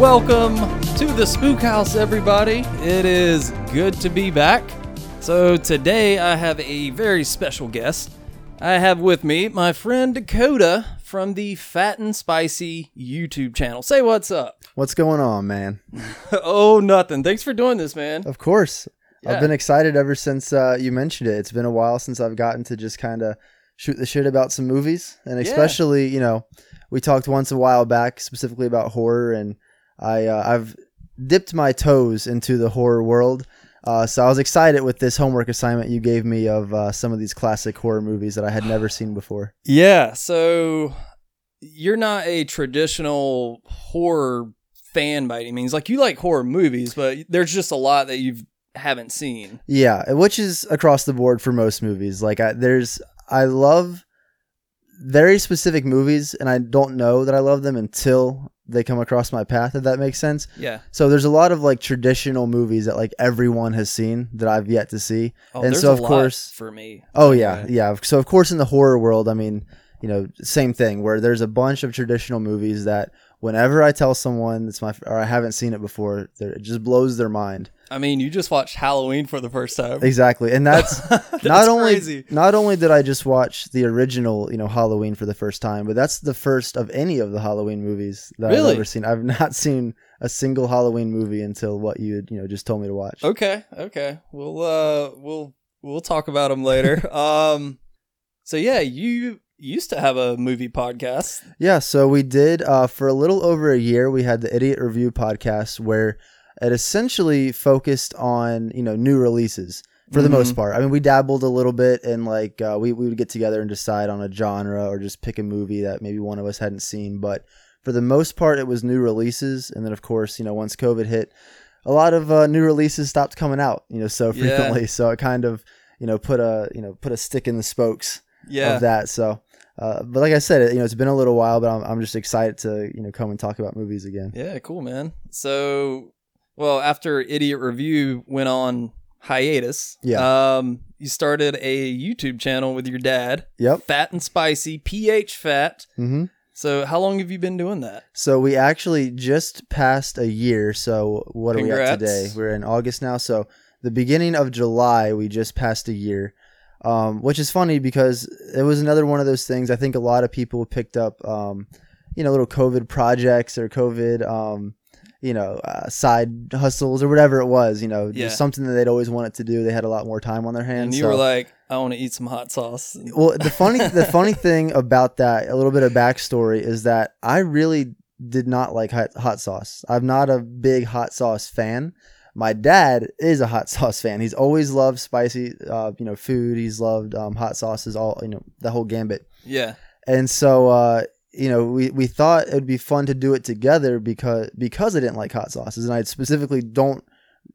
Welcome to the Spook House, everybody. It is good to be back. So, today I have a very special guest. I have with me my friend Dakota from the Phat and Spicy YouTube channel. Say what's up. What's going on, man? oh, nothing. Thanks for doing this, man. Of course. Yeah. I've been excited ever since uh, you mentioned it. It's been a while since I've gotten to just kind of shoot the shit about some movies. And especially, you know, we talked once a while back specifically about horror, and I, uh, I've dipped my toes into the horror world. Uh, so I was excited with this homework assignment you gave me of uh, some of these classic horror movies that I had never seen before. Yeah, so you're not a traditional horror fan by any means. Like, you like horror movies, but there's just a lot that you haven't seen. Yeah, which is across the board for most movies. Like I, there's I love very specific movies and I don't know that I love them until they come across my path if that makes sense. Yeah. So there's a lot of like traditional movies that like everyone has seen that I've yet to see. Oh, and so a of lot course for me. Oh yeah, Okay. yeah. So of course in the horror world, I mean, you know, same thing where there's a bunch of traditional movies that whenever I tell someone it's my or I haven't seen it before, it just blows their mind. I mean, you just watched Halloween for the first time. Exactly, and that's, That's not only crazy. not only did I just watch the original, you know, Halloween for the first time, but that's the first of any of the Halloween movies that Really? I've ever seen. I've not seen a single Halloween movie until what you you know just told me to watch. Okay, okay. We'll uh we'll we'll talk about them later. um so yeah, you used to have a movie podcast. Yeah, so we did uh, for a little over a year. We had the Idiot Review podcast where it essentially focused on you know new releases for the Mhm. most part. I mean, we dabbled a little bit and like uh, we we would get together and decide on a genre or just pick a movie that maybe one of us hadn't seen. But for the most part, it was new releases, and then of course you know once COVID hit, a lot of uh, new releases stopped coming out. You know so Yeah. frequently, so it kind of you know put a you know put a stick in the spokes Yeah. of that. So, uh, but like I said, you know, it's been a little while, but I'm, I'm just excited to you know come and talk about movies again. Yeah, cool, man. So, well, after Idiot Review went on hiatus, Yeah. um, you started a YouTube channel with your dad, Yep. Phat and Spicy, PH Fat. hmm So, how long have you been doing that? So we actually just passed a year. So what are we at today? We're in August now. So the beginning of July, we just passed a year. Um, which is funny because it was another one of those things. I think a lot of people picked up, um, you know, little COVID projects or COVID, um, you know, uh, side hustles or whatever it was. You know, Yeah. just something that they'd always wanted to do. They had a lot more time on their hands. And you so- were like, I want to eat some hot sauce. well, the funny the funny thing about that, a little bit of backstory, is that I really did not like hot, hot sauce. I'm not a big hot sauce fan. My dad is a hot sauce fan. He's always loved spicy, uh, you know, food. He's loved um, hot sauces, all you know, the whole gambit. Yeah. And so, uh, you know, we, we thought it would be fun to do it together because because I didn't like hot sauces, and I specifically don't.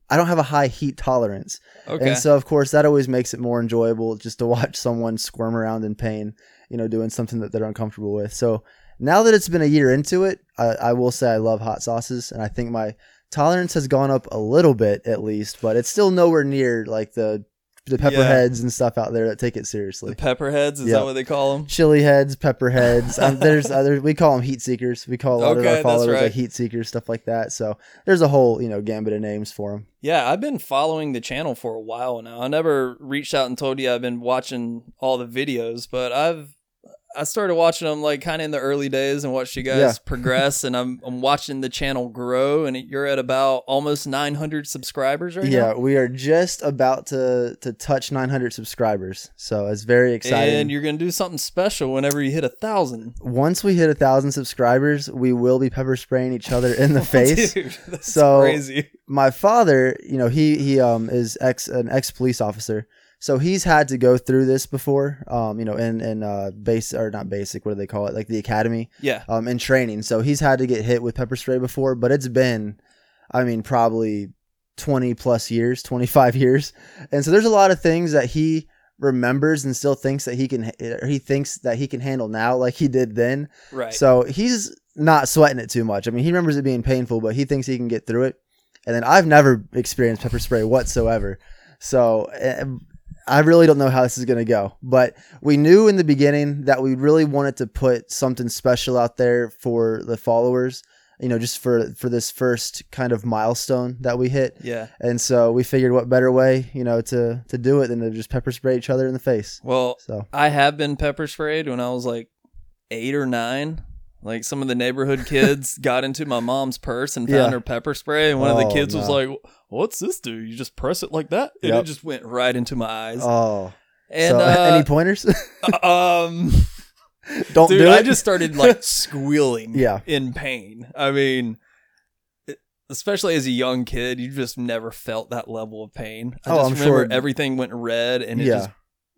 I don't have a high heat tolerance. Okay. And so, of course, that always makes it more enjoyable just to watch someone squirm around in pain, you know, doing something that they're uncomfortable with. So now that it's been a year into it, I, I will say I love hot sauces, and I think my tolerance has gone up a little bit at least, but it's still nowhere near like the the pepper Yeah. heads and stuff out there that take it seriously. the pepperheads, is Yeah. that what they call them? Chili heads, pepper heads. Um, there's other we call them heat seekers. We call a lot Okay, of our followers right. like heat seekers, stuff like that. So there's a whole you know gambit of names for them. Yeah, I've been following the channel for a while now. I never reached out and told you I've been watching all the videos, but I've I started watching them like kind of in the early days and watched you guys Yeah. progress, and I'm I'm watching the channel grow, and you're at about almost 900 subscribers right Yeah, now. Yeah, we are just about to to touch 900 subscribers, so it's very exciting. And you're gonna do something special whenever you hit a thousand. Once we hit a thousand subscribers, we will be pepper spraying each other in the face. Dude, that's So- crazy. my father, you know, he he um is ex an ex police officer, so he's had to go through this before, um, you know, in in uh base or not basic, what do they call it, like the academy, Yeah. um, in training. So he's had to get hit with pepper spray before, but it's been, I mean, probably twenty plus years, twenty five years, and so there's a lot of things that he remembers and still thinks that he can or he thinks that he can handle now like he did then Right. so he's not sweating it too much. I mean, he remembers it being painful, but he thinks he can get through it. And then I've never experienced pepper spray whatsoever. So eh, I really don't know how this is going to go. But we knew in the beginning that we really wanted to put something special out there for the followers, you know, just for for this first kind of milestone that we hit. yeah. And so we figured what better way, you know, to to do it than to just pepper spray each other in the face. Well, So I have been pepper sprayed when I was like eight or nine. Like some of the neighborhood kids got into my mom's purse and found Yeah. her pepper spray, and one of the Oh, kids was like, "What's this do? You just press it like that?" And Yep. it just went right into my eyes. oh, and so uh, any pointers? um, don't dude, do it. I just started like squealing, Yeah. in pain. I mean. Especially as a young kid, you just never felt that level of pain. I Oh, just I'm remember sure- everything went red and it Yeah. just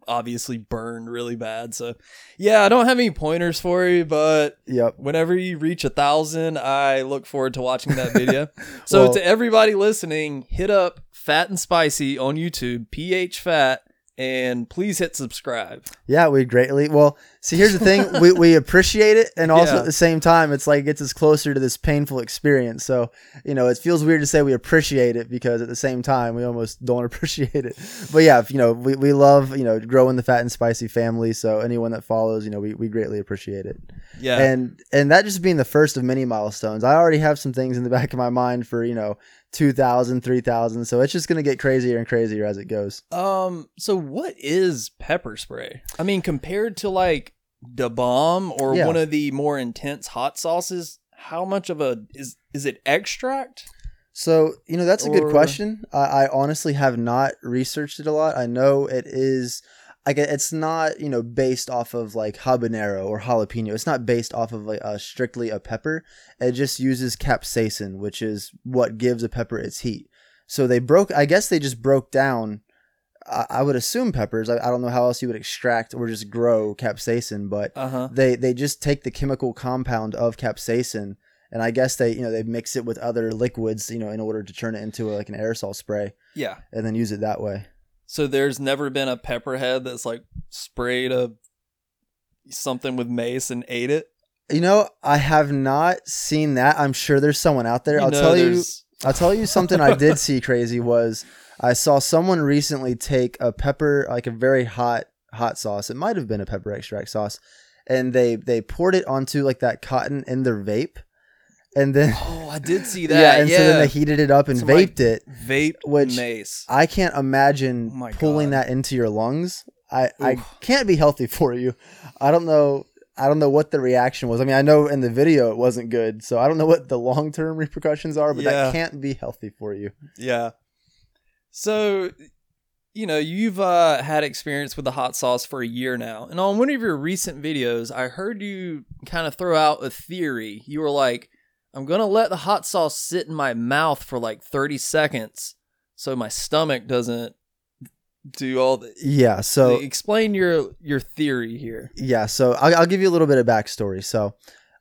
obviously burned really bad. So, yeah, I don't have any pointers for you, but Yep. whenever you reach a thousand, I look forward to watching that video. so, Well- to everybody listening, hit up Phat and Spicy on YouTube, PH Fat, and please hit subscribe. Yeah, we greatly. Well, see, here's the thing: we we appreciate it, and also Yeah. at the same time, it's like it gets us closer to this painful experience. So, you know, it feels weird to say we appreciate it because at the same time, we almost don't appreciate it. But yeah, you know, we, we love you know growing the fat and spicy family. So anyone that follows, you know, we, we greatly appreciate it. Yeah. And and that just being the first of many milestones, I already have some things in the back of my mind for you know 2,000, 3,000. So it's just gonna get crazier and crazier as it goes. Um. So, what is pepper spray? I mean, compared to like the bomb or Yeah. one of the more intense hot sauces, how much of a is is it extract? So, you know, that's a good question. I, I honestly have not researched it a lot. I know it is, Get, it's not, you know, based off of like habanero or jalapeno. It's not based off of like uh, strictly a pepper. It just uses capsaicin, which is what gives a pepper its heat. So they broke, I guess they just broke down, I, I would assume peppers. I, I don't know how else you would extract or just grow capsaicin, but Uh huh. they they just take the chemical compound of capsaicin and I guess they you know they mix it with other liquids you know in order to turn it into like an aerosol spray Yeah. and then use it that way. So there's never been a pepperhead that's like sprayed a something with mace and ate it. You know, I have not seen that. I'm sure there's someone out there. I'll know tell you I'll tell you something I did see crazy was I saw someone recently take a pepper like a very hot hot sauce. It might have been a pepper extract sauce and they they poured it onto like that cotton in their vape and then Oh, I did see yeah, that. and Yeah, so then they heated it up and vaped it. vape which- mace. I can't imagine Oh pulling God. that into your lungs. I, I can't be healthy for you. I don't know. I don't know what the reaction was. I mean, I know in the video it wasn't good, so I don't know what the long term repercussions are, but Yeah. that can't be healthy for you. Yeah. So, you know, you've uh, had experience with the hot sauce for a year now. And on one of your recent videos, I heard you kind of throw out a theory. You were like, I'm going to let the hot sauce sit in my mouth for like 30 seconds so my stomach doesn't do all the. Yeah. So explain your your theory here. yeah. So I'll, I'll give you a little bit of backstory. So,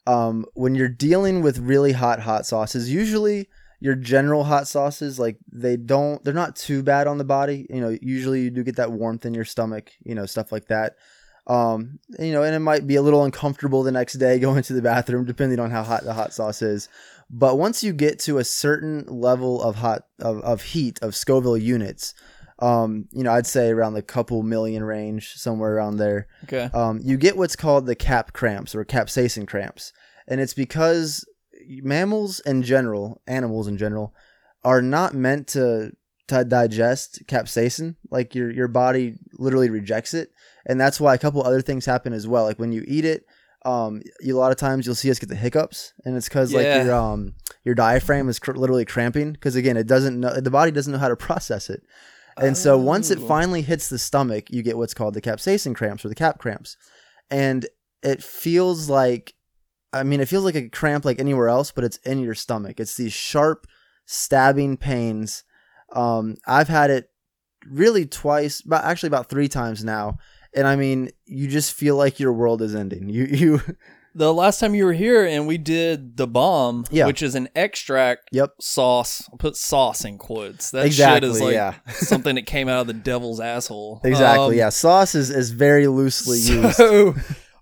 um, when you're dealing with really hot hot sauces, usually your general hot sauces like they don't they're not too bad on the body you know usually you do get that warmth in your stomach you know stuff like that um you know and it might be a little uncomfortable the next day going to the bathroom depending on how hot the hot sauce is but once you get to a certain level of hot of, of heat of scoville units um you know i'd say around the couple million range somewhere around there Okay. um, you get what's called the cap cramps or capsaicin cramps. And it's because mammals in general, animals in general, are not meant to to digest capsaicin. Like your your body literally rejects it, and that's why a couple other things happen as well. Like when you eat it, um, you, a lot of times you'll see us get the hiccups, and it's because Yeah. like your um your diaphragm is cr- literally cramping because again it doesn't know the body doesn't know how to process it. And so once it Oh. finally hits the stomach, you get what's called the capsaicin cramps or the cap cramps. And it feels like I mean, it feels like a cramp like anywhere else, but it's in your stomach. It's these sharp stabbing pains. Um, I've had it really twice, but actually about three times now. And I mean, you just feel like your world is ending. You you The last time you were here and we did the bomb, Yeah. which is an extract Yep. sauce. I'll put sauce in quotes. That Exactly, shit is like yeah. something that came out of the devil's asshole. exactly Um, yeah. Sauce is, is very loosely used.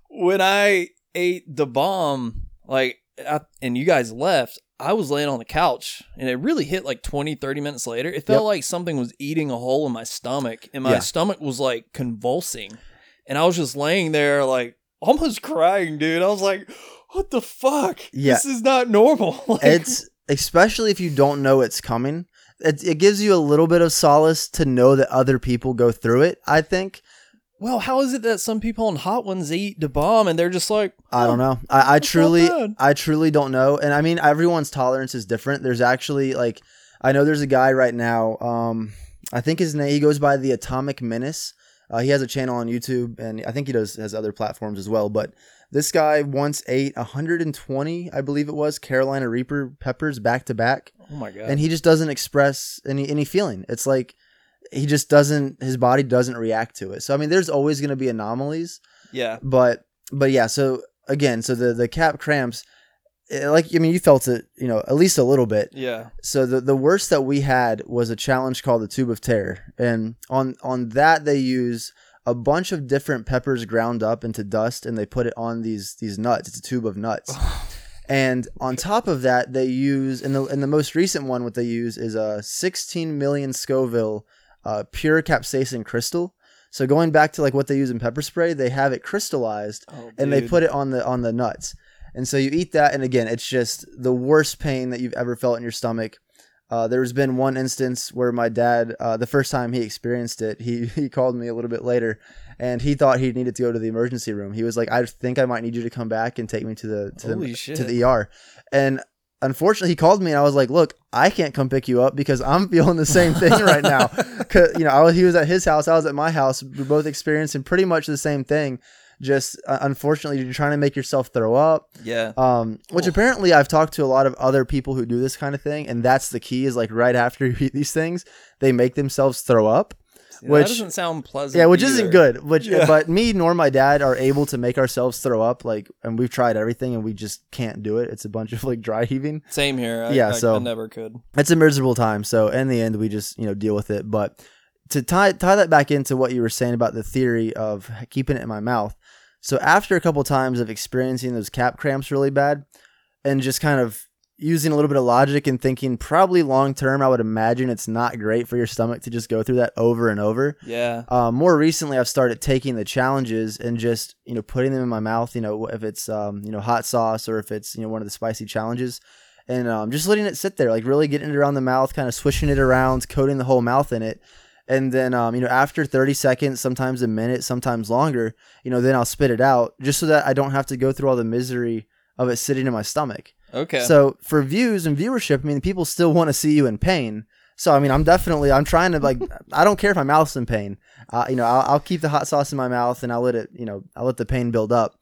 When I ate the bomb, like, I, and you guys left, I was laying on the couch and it really hit like 20, 30 minutes later. It felt Yep. like something was eating a hole in my stomach and my Yeah. stomach was like convulsing. And I was just laying there, like, almost crying, dude. I was like, what the fuck? Yeah. This is not normal. Like, it's especially if you don't know it's coming. It, it gives you a little bit of solace to know that other people go through it. I think. Well, how is it that some people on Hot Ones eat the bomb and they're just like, I don't "Oh, know. I, I truly. I truly don't know. And I mean, everyone's tolerance is different. There's actually like, I know there's a guy right now. Um, I think his name he goes by the Atomic Menace. Uh, he has a channel on YouTube, and I think he does has other platforms as well. But this guy once ate 120, I believe it was, Carolina Reaper peppers back to back, Oh my God. and he just doesn't express any any feeling. It's like he just doesn't. His body doesn't react to it. So I mean, there's always going to be anomalies yeah. but but yeah so again so the the cap cramps eh, like i mean you felt it you know at least a little bit Yeah. so the the worst that we had was a challenge called the tube of terror and on on that they use a bunch of different peppers ground up into dust and they put it on these these nuts it's a tube of nuts and on top of that they use in the in the most recent one what they use is a 16 million scoville uh, pure capsaicin crystal so going back to like what they use in pepper spray they have it crystallized Oh, and they put it on the on the nuts. And so you eat that, and again, it's just the worst pain that you've ever felt in your stomach. Uh, there's been one instance where my dad, uh, the first time he experienced it, he he called me a little bit later, and he thought he needed to go to the emergency room. He was like, "I think I might need you to come back and take me to the to, Holy the, shit. to the ER." And unfortunately, he called me, and I was like, "Look, I can't come pick you up because I'm feeling the same thing right now. Cause you know, I was, he was at his house, I was at my house. We're both experiencing pretty much the same thing. Just uh, unfortunately, you're trying to make yourself throw up. Yeah. Um, which Oh. apparently I've talked to a lot of other people who do this kind of thing, and that's the key. Is like right after you eat these things, they make themselves throw up. That which- doesn't sound pleasant. Yeah, which either. isn't good. Which, Yeah. but me nor my dad are able to make ourselves throw up. Like, and we've tried everything, and we just can't do it. It's a bunch of like dry heaving. Same here. I, Yeah, I, so- I never could. It's a miserable time. So in the end, we just you know deal with it. But to tie tie that back into what you were saying about the theory of keeping it in my mouth. So after a couple times of experiencing those cap cramps really bad, and just kind of using a little bit of logic and thinking probably long term, I would imagine it's not great for your stomach to just go through that over and over. Yeah. Uh, more recently, I've started taking the challenges and just you know putting them in my mouth. You know, if it's um, you know hot sauce or if it's you know one of the spicy challenges, and um, just letting it sit there, like really getting it around the mouth, kind of swishing it around, coating the whole mouth in it, and then um, you know after 30 seconds, sometimes a minute, sometimes longer, you know, then I'll spit it out just so that I don't have to go through all the misery of it sitting in my stomach. Okay. So for views and viewership, I mean, people still want to see you in pain. So I mean, I'm definitely I'm trying to like I don't care if my mouth's in pain. Uh, you know, I'll, I'll keep the hot sauce in my mouth and I'll let it you know I'll let the pain build up.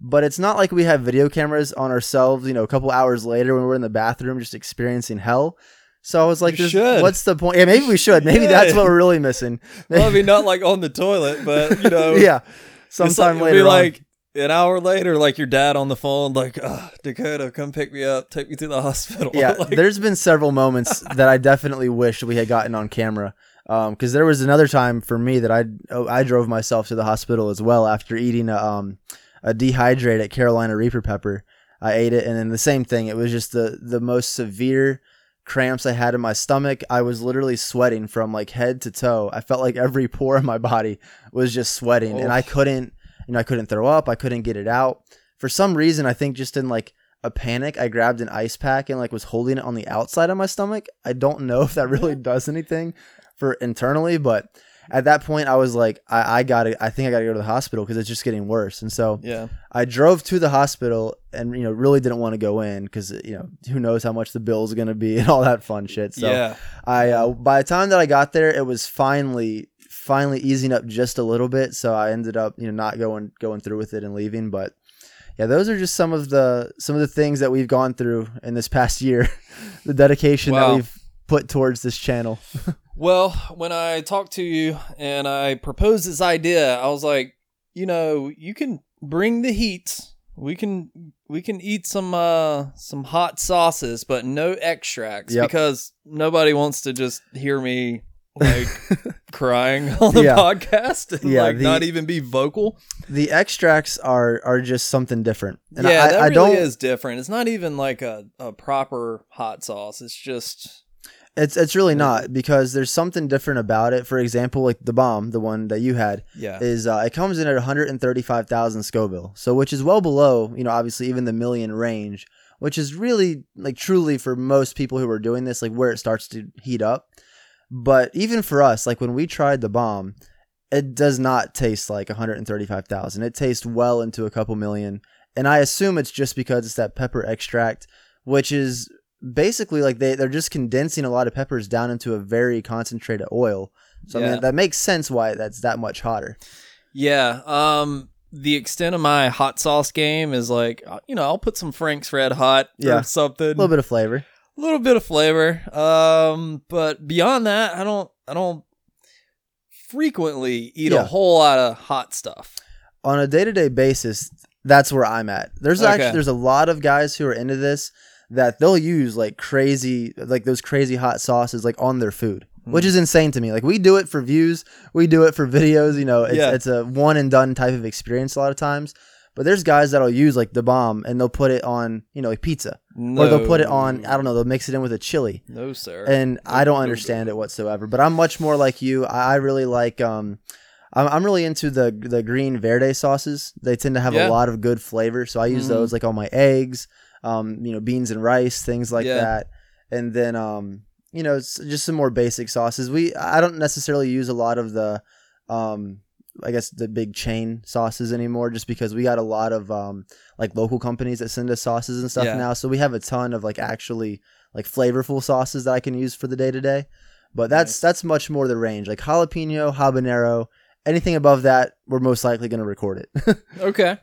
But it's not like we have video cameras on ourselves. You know, a couple hours later when we're in the bathroom just experiencing hell. So I was like, what's the point? Yeah, maybe we should. Maybe Yeah. that's what we're really missing. well, I mean, not like on the toilet, but you know, yeah, like, sometime it'd later. Be on. like an hour later, like your dad on the phone, like, oh, Dakota, come pick me up, take me to the hospital. yeah, Like, there's been several moments that I definitely wish we had gotten on camera. Because there was another time for me that I oh, I drove myself to the hospital as well after eating a, um, a dehydrated Carolina Reaper pepper. I ate it, and then the same thing. It was just the the most severe cramps I had in my stomach. I was literally sweating from like head to toe. I felt like every pore in my body was just sweating, and I couldn't, you know, I couldn't throw up. I couldn't get it out for some reason. I think just in like a panic, I grabbed an ice pack and like was holding it on the outside of my stomach. I don't know if that really does anything for internally, but at that point I was like, I, I gotta, I think I gotta go to the hospital because it's just getting worse. And so Yeah. I drove to the hospital and you know really didn't want to go in because you know who knows how much the bill is gonna be and all that fun shit. So yeah. I uh, by the time that I got there, it was finally finally easing up just a little bit. So I ended up you know not going going through with it and leaving. But yeah, those are just some of the some of the things that we've gone through in this past year. the dedication Wow. that we've put towards this channel. Well, when I talked to you and I proposed this idea, I was like, you know, you can bring the heat. We can we can eat some uh some hot sauces, but no extracts Yep. because nobody wants to just hear me like crying on the Yeah. podcast and Yeah, like the- not even be vocal. the extracts are are just something different. And yeah, I, that I really don't. is different. It's not even like a, a proper hot sauce. It's just It's it's really not because there's something different about it. For example, like the bomb, the one that you had. yeah. is uh, it comes in at 135,000 Scoville, so which is well below, you know, obviously even the million range, which is really like truly for most people who are doing this, like where it starts to heat up. But even for us, like when we tried the bomb, it does not taste like 135,000. It tastes well into a couple million, and I assume it's just because it's that pepper extract, which is basically like they they're just condensing a lot of peppers down into a very concentrated oil. So I mean that makes sense why that's that much hotter. Yeah. Um. The extent of my hot sauce game is like, uh, you know, I'll put some Frank's Red Hot Yeah. or something, A little bit of flavor. A little bit of flavor. Um. But beyond that, I don't, I don't frequently eat Yeah. a whole lot of hot stuff. On a day to day basis, that's where I'm at. There's Okay. actually there's a lot of guys who are into this that they'll use like crazy like those crazy hot sauces like on their food. Hmm. Which is insane to me. Like we do it for views, we do it for videos. You know, it's, Yeah. it's a one and done type of experience a lot of times. But there's guys that'll use like the bomb and they'll put it on, you know, like pizza, No, or they'll put it on. I don't know. They'll mix it in with a chili. No, sir. and I don't understand it whatsoever. But I'm much more like you. I, I really like. Um, I'm, I'm really into the the green verde sauces. They tend to have Yeah. a lot of good flavor, so I use Mhm. those like on my eggs, um, you know, beans and rice, things like Yeah. that. And then, um, you know, it's just some more basic sauces. We I don't necessarily use a lot of the, um, I guess the big chain sauces anymore, just because we got a lot of um like local companies that send us sauces and stuff Yeah. now. So we have a ton of like actually like flavorful sauces that I can use for the day to day. But that's Nice. that's much more the range. Like jalapeno, habanero, anything above that, we're most likely going to record it. Okay.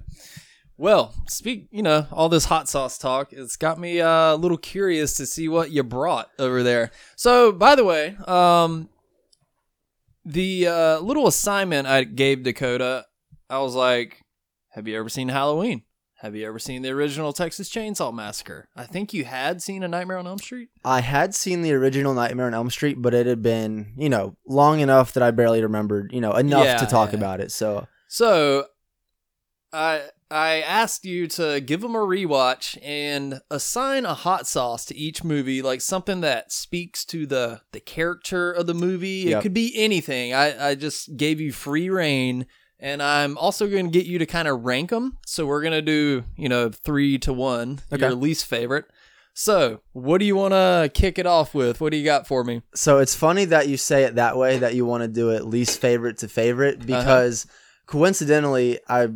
Well, speak, you know, all this hot sauce talk, it's got me uh, a little curious to see what you brought over there. So, by the way, um, the uh, little assignment I gave Dakota, I was like, have you ever seen Halloween? Have you ever seen the original Texas Chainsaw Massacre? I think you had seen A Nightmare on Elm Street. I had seen the original Nightmare on Elm Street, but it had been, you know, long enough that I barely remembered, you know, enough Yeah, to talk yeah. about it. So, So, I I asked you to give them a rewatch and assign a hot sauce to each movie, like something that speaks to the the character of the movie. It could be anything. I I just gave you free reign, and I'm also going to get you to kind of rank them. So we're gonna do you know three to one, Okay. your least favorite. So, what do you want to kick it off with? What do you got for me? so it's funny that you say it that way that you want to do it least favorite to favorite uh-huh. because coincidentally I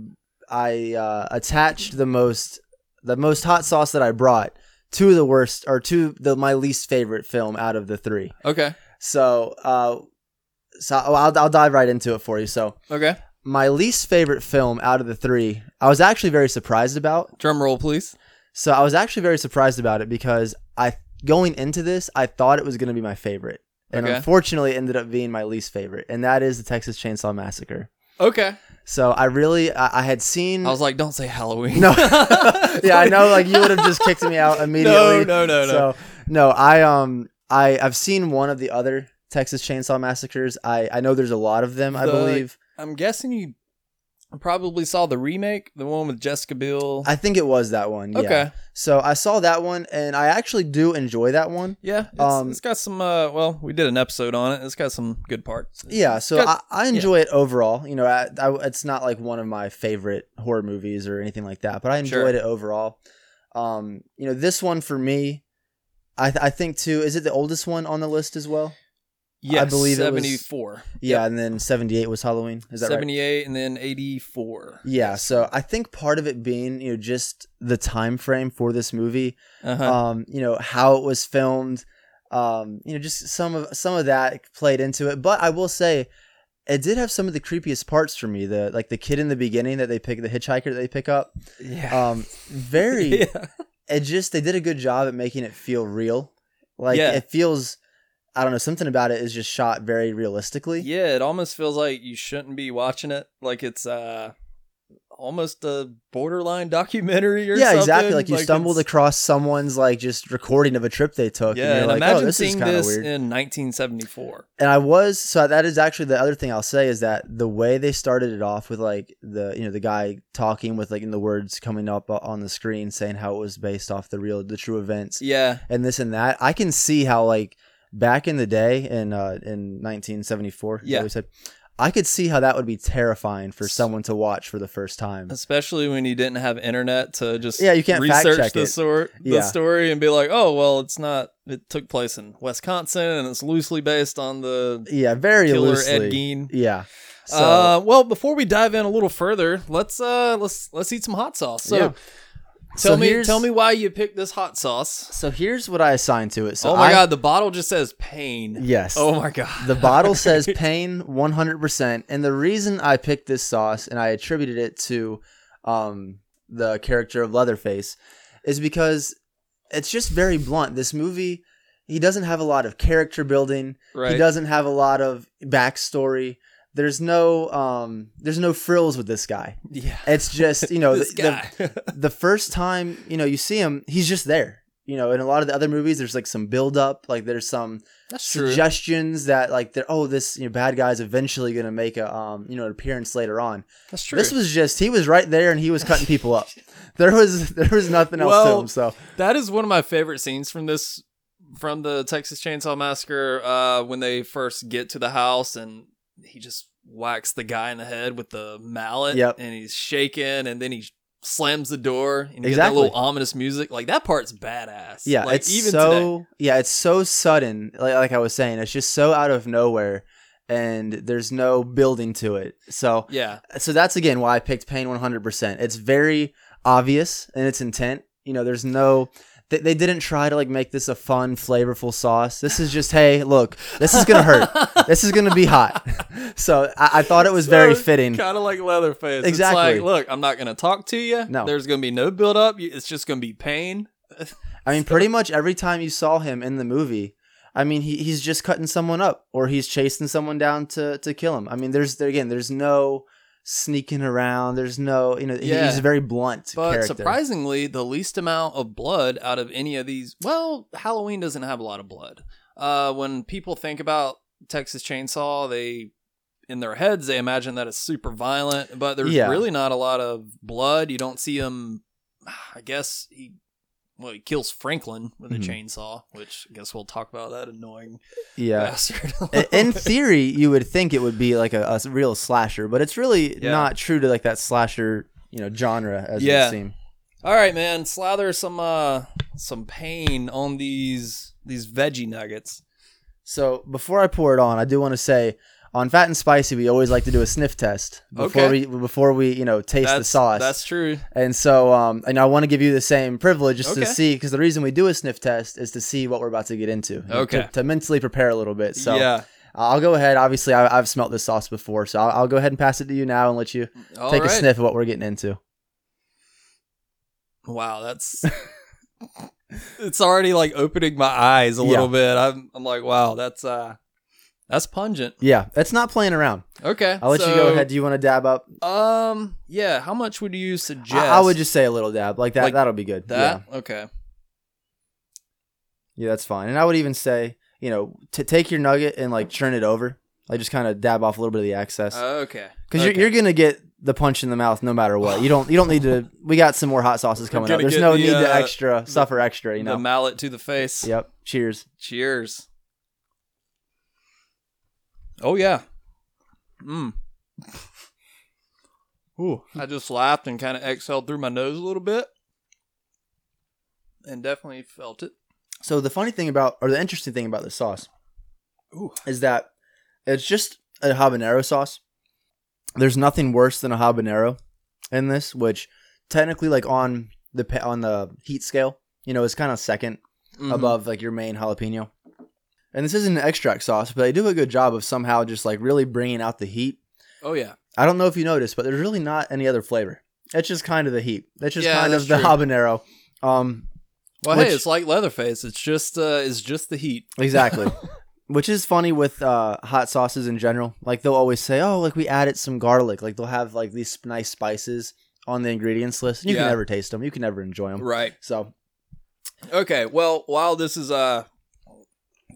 I uh, attached the most the most hot sauce that I brought to the worst or to the my least favorite film out of the 3. Okay. So, uh so I'll I'll dive right into it for you. So, Okay. my least favorite film out of the 3, I was actually very surprised about. Drum roll, please. So, I was actually very surprised about it because I going into this, I thought it was going to be my favorite. And Okay. unfortunately it ended up being my least favorite, and that is the Texas Chainsaw Massacre. Okay. So, I really I, I had seen I was like, don't say Halloween. No. yeah, I know like you would have just kicked me out immediately. No, no, no, no. So, no, I um I I've seen one of the other Texas Chainsaw Massacres. I I know there's a lot of them, I The- believe. I'm guessing you probably saw the remake, the one with Jessica Biel. I think it was that one. Yeah. Okay. So I saw that one, and I actually do enjoy that one. yeah, it's, Um, it's got some. Uh, well, we did an episode on it. It's got some good parts. Yeah, so Got- I, I enjoy it overall. You know, I, I, it's not like one of my favorite horror movies or anything like that, but I enjoyed Sure. it overall. Um, you know, this one for me, I th- I think too. Is it the oldest one on the list as well? Yes, believe it was- 74. Yeah, and then seventy eight was Halloween. Is that right? 78 and then 84. Yeah, so I think part of it being, you know, just the time frame for this movie, Uh-huh. um, you know, how it was filmed, um, you know, just some of some of that played into it. But I will say, it did have some of the creepiest parts for me. The like the kid in the beginning that they pick, the hitchhiker that they pick up, yeah. um, very. yeah. It just they did a good job at making it feel real. Like Yeah. it feels, I don't know, something about it is just shot very realistically. Yeah, it almost feels like you shouldn't be watching it. Like it's uh almost a borderline documentary or yeah, something. exactly. Like you stumbled it's- across someone's like just recording of a trip they took. Yeah, and and like, imagine oh, this seeing this weird. in 1974. and I was so that is actually the other thing I'll say is that the way they started it off with like the you know the guy talking with like in the words coming up on the screen saying how it was based off the real the true events Yeah, and this and that I can see how like back in the day in uh in 1974 Yeah. we said I could see how that would be terrifying for someone to watch for the first time especially when you didn't have internet to just Yeah, you can't research the sort the story and be like, oh well, it's not. It took place in Wisconsin and it's loosely based on the yeah very killer loosely Ed Gein. yeah so uh, well, before we dive in a little further, let's uh let's let's eat some hot sauce. So Yeah. Tell So me tell me why you picked this hot sauce. so here's what I assigned to it so oh my I- god, the bottle just says pain. yes Oh my god. The bottle says pain 100%. And the reason I picked this sauce and I attributed it to um, the character of Leatherface is because it's just very blunt. This movie, he doesn't have a lot of character building. right. He doesn't have a lot of backstory. There's no um, there's no frills with this guy. Yeah. It's just you know the, the, the first time you know you see him, he's just there. You know, in a lot of the other movies, there's like some build up, like there's some That's true. suggestions that like they're oh this you know bad guy's eventually gonna make a um you know an appearance later on. That's true. This was just he was right there and he was cutting people up. There was there was nothing else to him. So That is one of my favorite scenes from this from the Texas Chainsaw Massacre uh when they first get to the house and he just whacks the guy in the head with the mallet Yep. and he's shaking and then he slams the door and you get that little ominous music. Like that part's badass. yeah, like it's even so today. yeah it's so sudden. Like like I was saying, it's just so out of nowhere, and there's no building to it. So Yeah. so that's again why I picked Pain 100%. It's very obvious in its intent. You know, there's no they, they didn't try to like make this a fun, flavorful sauce. This is just, hey, look, this is gonna hurt. this is gonna be hot. So I, I thought it was very fitting. Kind of like Leatherface. Exactly. It's like, look, I'm not to talk to you. No. There's to be no build up. It's just to be pain. I mean, pretty much every time you saw him in the movie, I mean, he, he's just cutting someone up or he's chasing someone down to, to kill him. I mean, there's there again, there's no sneaking around. There's no, you know, Yeah. he's a very blunt But character. surprisingly, the least amount of blood out of any of these. Well, Halloween doesn't have a lot of blood. Uh, when people think about Texas Chainsaw, they in their heads they imagine that it's super violent, but there's Yeah. really not a lot of blood. You don't see him. I guess he. Well, he kills Franklin with a Mhm. chainsaw, which I guess we'll talk about that annoying yeah. bastard. In theory, you would think it would be like a, a real slasher, but it's really Yeah. not true to like that slasher, you know, genre as Yeah. it seems. All right, man. Slather some uh some pain on these these veggie nuggets. So before I pour it on, I do want to say on Fat and Spicy, we always like to do a sniff test before Okay. we before we you know taste That's the sauce. That's true. And so, um, and I want to give you the same privilege just to see, because the reason we do a sniff test is to see what we're about to get into. Okay. To, to mentally prepare a little bit. So, yeah. I'll go ahead. Obviously, I, I've smelt this sauce before, so I'll, I'll go ahead and pass it to you now and let you All take a sniff of what we're getting into. Wow, that's it's already like opening my eyes a Yeah. little bit. I'm I'm like, wow, that's uh that's pungent. Yeah, it's not playing around. Okay. I'll let you go ahead. Do you want to dab up? Um yeah, how much would you suggest? I, I would just say a little dab, like that. Like that'll be good. that? Okay. Yeah, yeah, that's fine. And I would even say, you know, to take your nugget and like churn it over, like just kind of dab off a little bit of the excess. Okay. Because Okay. you're, you're gonna get the punch in the mouth no matter what. You don't you don't need to. We got some more hot sauces coming up. There's no the, need to uh, extra suffer extra. You the know. mallet to the face. Yep. Cheers. Cheers. Oh yeah. Mm. Ooh, I just laughed and kind of exhaled through my nose a little bit. and definitely felt it. So the funny thing about, or the interesting thing about this sauce, Ooh. is that it's just a habanero sauce. There's nothing worse than a habanero in this, which technically, like on the on the heat scale, you know, is kind of 2nd Mhm. above like your main jalapeno. And this isn't an extract sauce, but they do a good job of somehow just like really bringing out the heat. Oh yeah, I don't know if you noticed, but there's really not any other flavor. It's just kind of the heat. It's just Yeah, kind of the true. habanero. Um, Well, Which- hey, it's like Leatherface. It's just uh, it's just the heat. Exactly. Which is funny with uh, hot sauces in general. Like they'll always say, "Oh, like we added some garlic." Like they'll have like these nice spices on the ingredients list. and You Yeah. can never taste them. You can never enjoy them. Right. So Okay. Well, while this is uh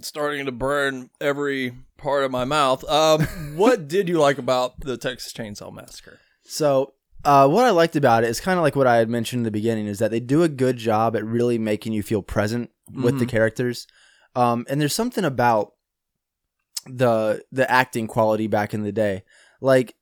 starting to burn every part of my mouth, um, what did you like about the Texas Chainsaw Massacre? So, uh, what I liked about it is kind of like what I had mentioned in the beginning is that they do a good job at really making you feel present with the Mhm. characters. Um, and there's something about the the acting quality back in the day, like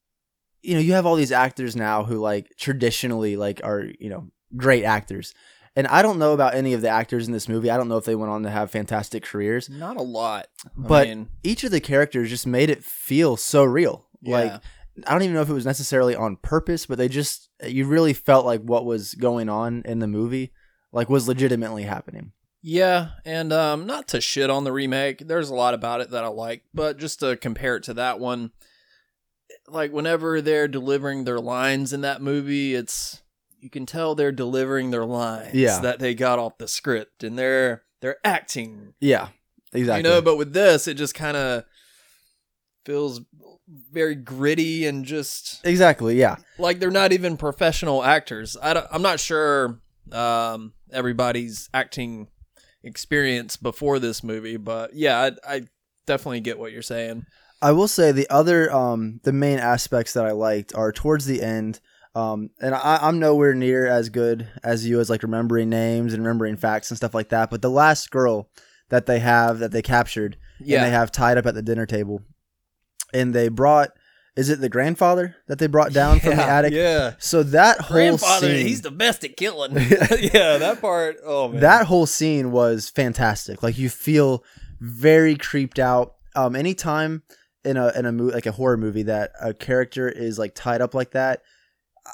you know, you have all these actors now who like traditionally like are you know great actors. And I don't know about any of the actors in this movie. I don't know if they went on to have fantastic careers, Not a lot, I but mean, each of the characters just made it feel so real. Like yeah. I don't even know if it was necessarily on purpose, but they just you really felt like what was going on in the movie like was legitimately happening. Yeah, and um, not to shit on the remake. There's a lot about it that I like, but just to compare it to that one, like whenever they're delivering their lines in that movie, it's you can tell they're delivering their lines Yeah. that they got off the script, and they're they're acting, Yeah, exactly. you know. But with this, it just kind of feels very gritty and just exactly, yeah. like they're not even professional actors. I don't, I'm not sure um, everybody's acting experience before this movie, but yeah, I, I definitely get what you're saying. I will say the other um the main aspects that I liked are towards the end. Um, and I, I'm nowhere near as good as you as like remembering names and remembering facts and stuff like that. But the last girl that they have that they captured Yeah, and they have tied up at the dinner table, and they brought is it the grandfather that they brought down from the attic? Yeah, So that whole grandfather, scene, he's the best at killing. yeah, that part. Oh man, that whole scene was fantastic. Like you feel very creeped out. Um, anytime in a in a movie like a horror movie that a character is like tied up like that,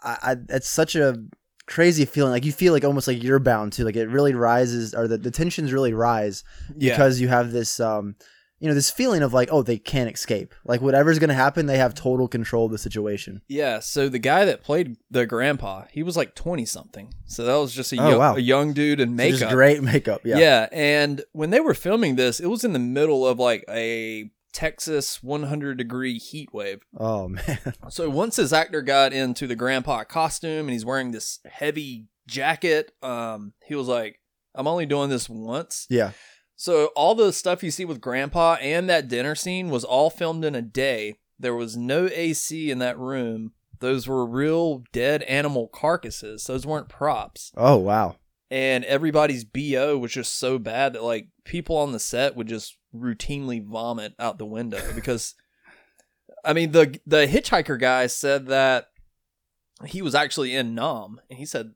I, I it's such a crazy feeling. Like you feel like almost like you're bound to. Like it really rises, or the, the tensions really rise yeah. because you have this um. You know this feeling of like, oh, they can't escape. Like whatever's gonna happen, they have total control of the situation. Yeah, so the guy that played the grandpa, he was like twenty something. So that was just a, Oh, young, wow. a young dude in So makeup. just great makeup. Yeah. Yeah. and when they were filming this, it was in the middle of like a Texas 100 degree heat wave. Oh man. So once this actor got into the grandpa costume and he's wearing this heavy jacket, um, he was like, "I'm only doing this once." Yeah. So all the stuff you see with grandpa and that dinner scene was all filmed in a day. There was no AC in that room. Those were real dead animal carcasses. Those weren't props Oh wow. and everybody's bo was just so bad that like people on the set would just routinely vomit out the window because i mean the the hitchhiker guy said that he was actually in nam and he said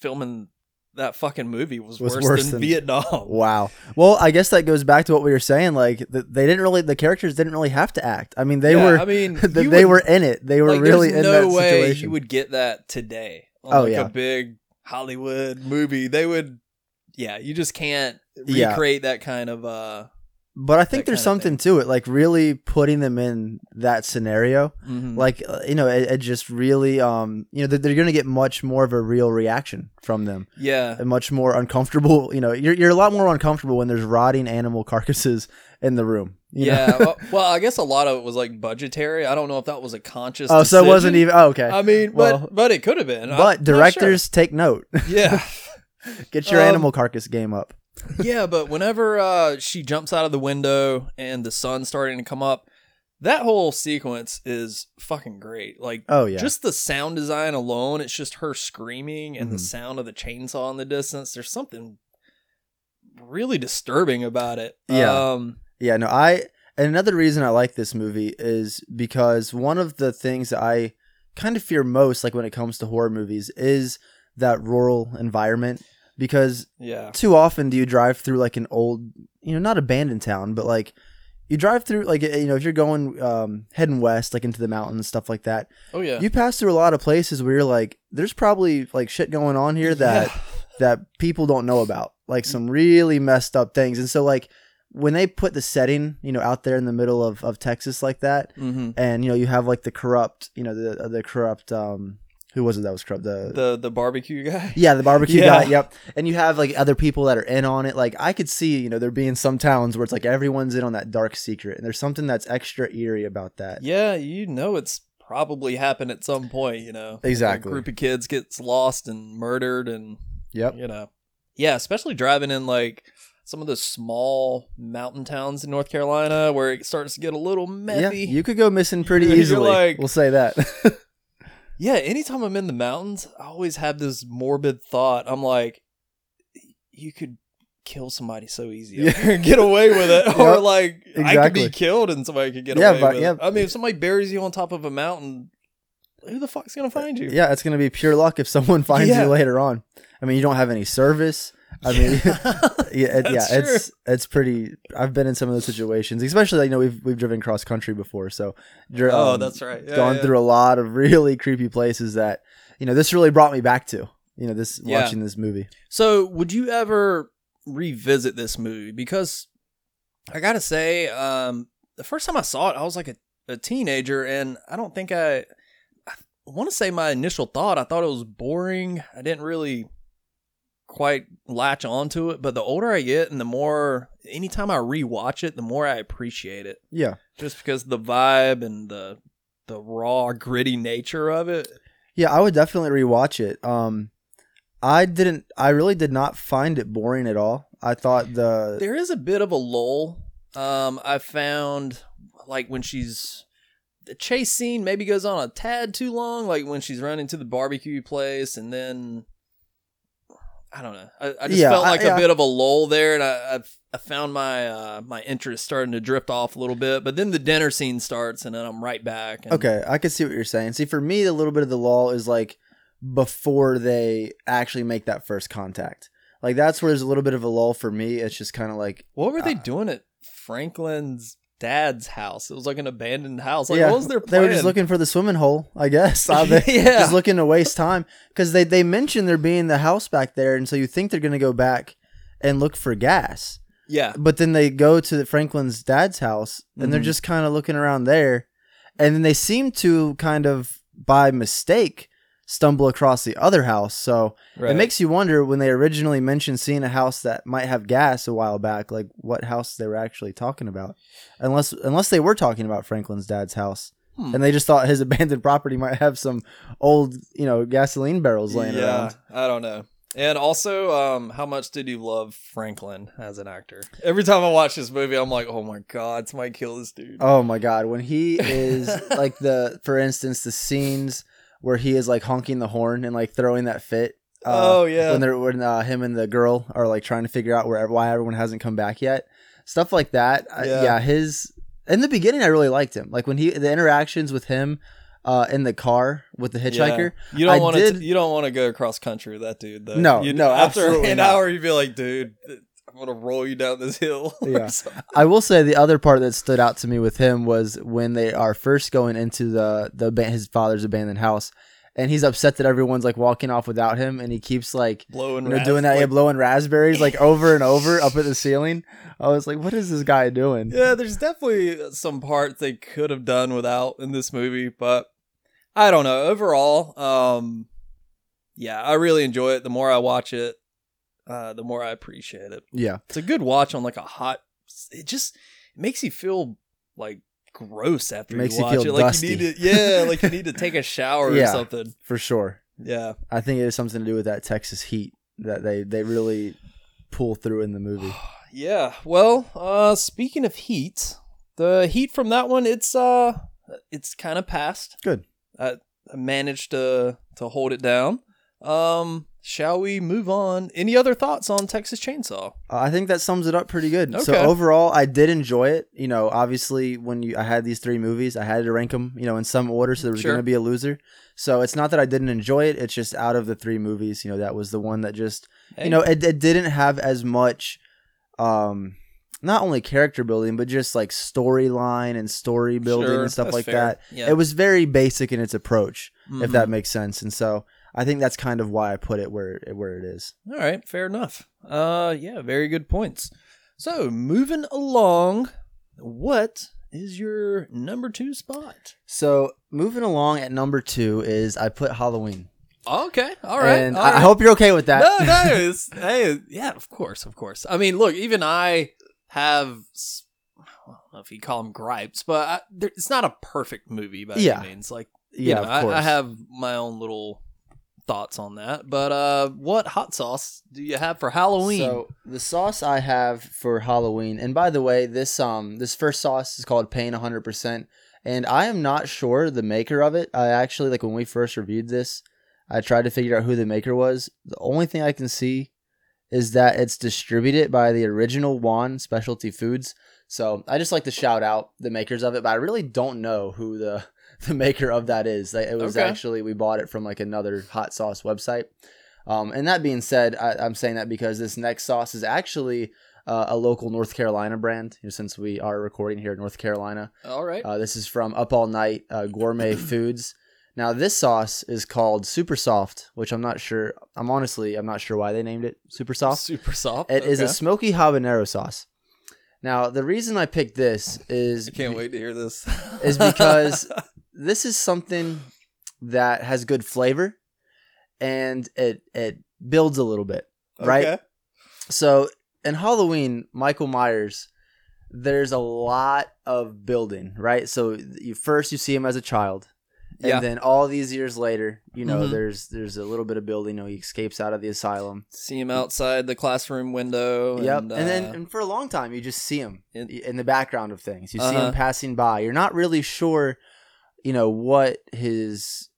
filming that fucking movie was, Was worse, worse than, than- vietnam Wow. Well, I guess that goes back to what we were saying. Like th- they didn't really, the characters didn't really have to act. I mean, they Yeah, were. i mean th- you they would- were in it. They were like, really there's in no that way situation. you would get that today on Oh, like yeah. a big hollywood movie they would yeah you just can't Yeah. recreate that kind of uh but I think there's something to it. Like really putting them in that scenario. mhm. Like uh, you know, it, it just really, um, you know, they're, they're going to get much more of a real reaction from them. yeah And much more uncomfortable. You know, you're you're a lot more uncomfortable when there's rotting animal carcasses in the room. you yeah. well, well, I guess a lot of it was like budgetary. I don't know if that was a conscious. oh, so it wasn't even. Oh, okay. I mean, Well, but but it could have been. I'm but not directors take note. yeah, Get your Um, animal carcass game up. Yeah. But whenever uh, she jumps out of the window and the sun's starting to come up, that whole sequence is fucking great. Like, Oh yeah. just the sound design alone, it's just her screaming and the Mhm. sound of the chainsaw in the distance. There's something really disturbing about it. Yeah. Um, Yeah, no, I and another reason I like this movie is because one of the things that I kind of fear most, like when it comes to horror movies, is that rural environment. Because Yeah. too often do you drive through like an old, you know, not abandoned town, but like you drive through like you know if you're going um, heading west like into the mountains stuff like that. Oh yeah. You pass through a lot of places where you're like, there's probably like shit going on here that Yeah. that people don't know about, like some really messed up things. And so like when they put the setting, you know, out there in the middle of, of Texas like that, hmm and you know you have like the corrupt, you know, the the corrupt um who was it that was corrupt the The the barbecue guy. yeah, the barbecue Yeah. guy. Yep. And you have like other people that are in on it. Like I could see, you know, there being some towns where it's like everyone's in on that dark secret, and there's something that's extra eerie about that. Yeah, you know it's probably happened at some point, you know. Exactly. A group of kids gets lost and murdered and Yep. you know. Yeah, especially driving in like some of the small mountain towns in North Carolina where it starts to get a little messy. Yeah, you could go missing pretty easily. like- we'll say that. Yeah, anytime I'm in the mountains, I always have this morbid thought. I'm like, you could kill somebody so easy Yeah. up here and get away with it. Or Yep, like I could exactly. be killed and somebody could get Yeah, away but- with yeah. it. I mean, if somebody buries you on top of a mountain, who the fuck's gonna find you? yeah, it's gonna be pure luck if someone finds Yeah. you later on. I mean, you don't have any service. I mean, yeah, it, yeah, it's it's pretty. I've been in some of those situations, especially you know we've we've driven cross country before, so Oh, um, that's right. Yeah, gone yeah. through a lot of really creepy places that you know this really brought me back to. You know, this Yeah. watching this movie. So, would you ever revisit this movie? Because I gotta say, um, the first time I saw it, I was like a, a teenager, and I don't think I. I want to say my initial thought. I thought it was boring. I didn't really quite latch onto it. But the older I get, and the more, anytime I rewatch it, the more I appreciate it. Yeah, Just because the vibe and the the raw, gritty nature of it. yeah, I would definitely rewatch it. Um, I didn't. I really did not find it boring at all. I thought the There is a bit of a lull. Um, I found like when she's the chase scene maybe goes on a tad too long, like when she's running to the barbecue place, and then I don't know. I, I just Yeah, felt I- like yeah. a bit of a lull there, and I, I I found my uh, my interest starting to drift off a little bit. But then the dinner scene starts, and then I'm right back. And, Okay, I can see what you're saying. See, for me, a little bit of the lull is like before they actually make that first contact. Like that's where there's a little bit of a lull for me. It's just kind of like, What were they Uh, doing at Franklin's dad's house? It was like an abandoned house. Like, yeah, what was their plan? they were just looking for the swimming hole, I guess. Yeah. just looking to waste time because they they mentioned there being the house back there, and so you think they're gonna go back and look for gas, yeah, but then they go to the Franklin's dad's house, and they're Mhm. just kind of looking around there, and then they seem to kind of by mistake stumble across the other house. So right. it makes you wonder when they originally mentioned seeing a house that might have gas a while back, like what house they were actually talking about, unless unless they were talking about Franklin's dad's house, Hmm. and they just thought his abandoned property might have some old, you know, gasoline barrels laying yeah, around. I don't know. And also, um, how much did you love Franklin as an actor? Every time I watch this movie, I'm like, oh my god, somebody kill this dude. Oh my god, when he is like the, for instance, the scenes where he is like honking the horn and like throwing that fit. uh, Oh, yeah. when they're when uh, him and the girl are like trying to figure out where why everyone hasn't come back yet, stuff like that. I- Yeah. Yeah. his in the beginning I really liked him. Like when he the interactions with him uh, in the car with the hitchhiker. Yeah. You don't want to. You don't want to go across country with that dude. Though. No, You- no, After absolutely an not. hour, you'd be like, dude, I'm gonna roll you down this hill. Yeah. I will say the other part that stood out to me with him was when they are first going into the the his father's abandoned house, and he's upset that everyone's like walking off without him, and he keeps like blowing. you know ras- doing that, yeah, blowing raspberries like over and over up at the ceiling. I was like, what is this guy doing? Yeah, there's definitely some parts they could have done without in this movie, but I don't know. Overall, um yeah, I really enjoy it. The more I watch it, uh the more I appreciate it. Yeah, It's a good watch on like a hot it just it makes you feel like gross after Makes you you watch feel it. Like dusty. you need to yeah, like you need to take a shower or something. for sure. Yeah. I think it has something to do with that Texas heat that they they really pull through in the movie. Yeah. Well, uh speaking of heat, the heat from that one, it's uh it's kind of past. Good. I, I managed to to hold it down. Um shall we move on? Any other thoughts on Texas Chainsaw? Uh, I think that sums it up pretty good. So overall, I did enjoy it. You know, obviously, when you I had these three movies, I had to rank them, you know, in some order, so there was Sure. going to be a loser. So it's not that I didn't enjoy it; it's just out of the three movies, you know, that was the one that just, Hey. you know, it, it didn't have as much, um, not only character building, but just like storyline and story building Sure, and stuff like fair. that. Yeah. It was very basic in its approach, if Mhm. that makes sense. And so I think that's kind of why I put it where where it is. All right, fair enough. Uh, yeah, very good points. So moving along, what is your number two spot? So moving along at number two is I put Halloween. Okay, all right. and all I, I right. hope you're okay with that. no, no, it's, hey, yeah, of course, of course. I mean, look, even I have, I don't know if you call them gripes, but I, there, it's not a perfect movie by Yeah. any means. Like, you yeah, know, I. I have my own little thoughts on that. But uh, what hot sauce do you have for Halloween? So the sauce I have for Halloween, and by the way, this um this first sauce is called Pain 100%, and I am not sure the maker of it. I actually like when we first reviewed this, I tried to figure out who the maker was. The only thing I can see is that it's distributed by the original Juan Specialty Foods. So I just like to shout out the makers of it, but I really don't know who the the maker of that is. It was Okay. actually we bought it from like another hot sauce website. Um, and that being said, I, I'm saying that because this next sauce is actually uh, a local North Carolina brand. You know, since we are recording here in North Carolina, all right. uh, this is from Up All Night uh, Gourmet Foods. Now this sauce is called Super Soft, which I'm not sure. I'm honestly I'm not sure why they named it Super Soft. Super soft. It is a smoky habanero sauce. Now the reason I picked this is I can't wait to hear this. is because this is something that has good flavor and it it builds a little bit, right? Okay. So in Halloween, Michael Myers, there's a lot of building, right? So you first you see him as a child, and Yeah. then all these years later, you know, Mhm. there's there's a little bit of building. You know, he escapes out of the asylum. See him outside the classroom window. yep, And, and then uh, and for a long time, you just see him in- in, the background of things. You see Uh-huh. him passing by. You're not really sure, you know, what his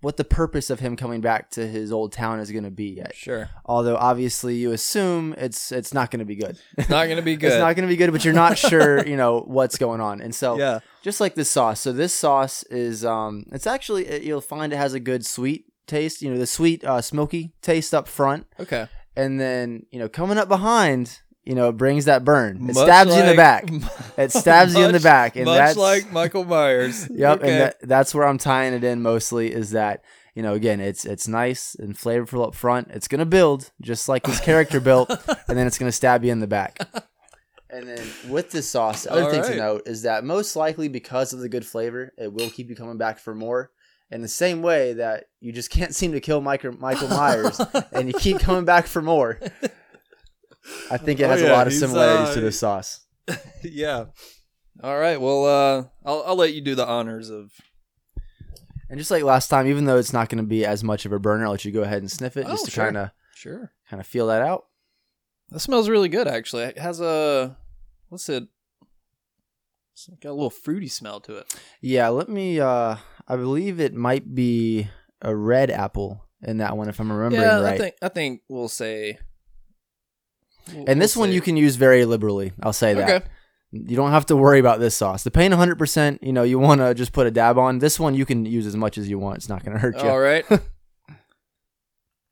what the purpose of him coming back to his old town is going to be yet. sure, Although obviously you assume it's it's not going to be good. it's not going to be good. It's not going to be good, but you're not sure, you know, what's going on. And so, yeah. just like this sauce. So this sauce is, um, it's actually you'll find it has a good sweet taste. You know, the sweet, uh, smoky taste up front, Okay. and then you know, coming up behind, you know, it brings that burn. It Much stabs you in the back. It stabs you in the back, and much that's like Michael Myers. Yep, Okay. and that, that's where I'm tying it in mostly. Is that you know, again, it's it's nice and flavorful up front. It's gonna build just like his character built, and then it's gonna stab you in the back. And then with this sauce, the other All thing right. to note is that most likely because of the good flavor, it will keep you coming back for more. In the same way that you just can't seem to kill Michael Michael Myers, and you keep coming back for more. I think it Oh, has yeah, a lot of similarities uh, to this sauce. yeah. All right. Well, uh, I'll I'll let you do the honors of. And just like last time, even though it's not going to be as much of a burner, I'll let you go ahead and sniff it Oh, just to kind of Sure. kind of feel that out. That smells really good. Actually, it has a what's it? It's got a little fruity smell to it. Yeah, let me. uh I believe it might be a red apple in that one, if I'm remembering yeah, right. I think I think we'll say. We'll- and this we'll one you can use very liberally. I'll say that. Okay. You don't have to worry about this sauce. The pain 100%, you know, you want to just put a dab on. This one you can use as much as you want. It's not going to hurt you. All right.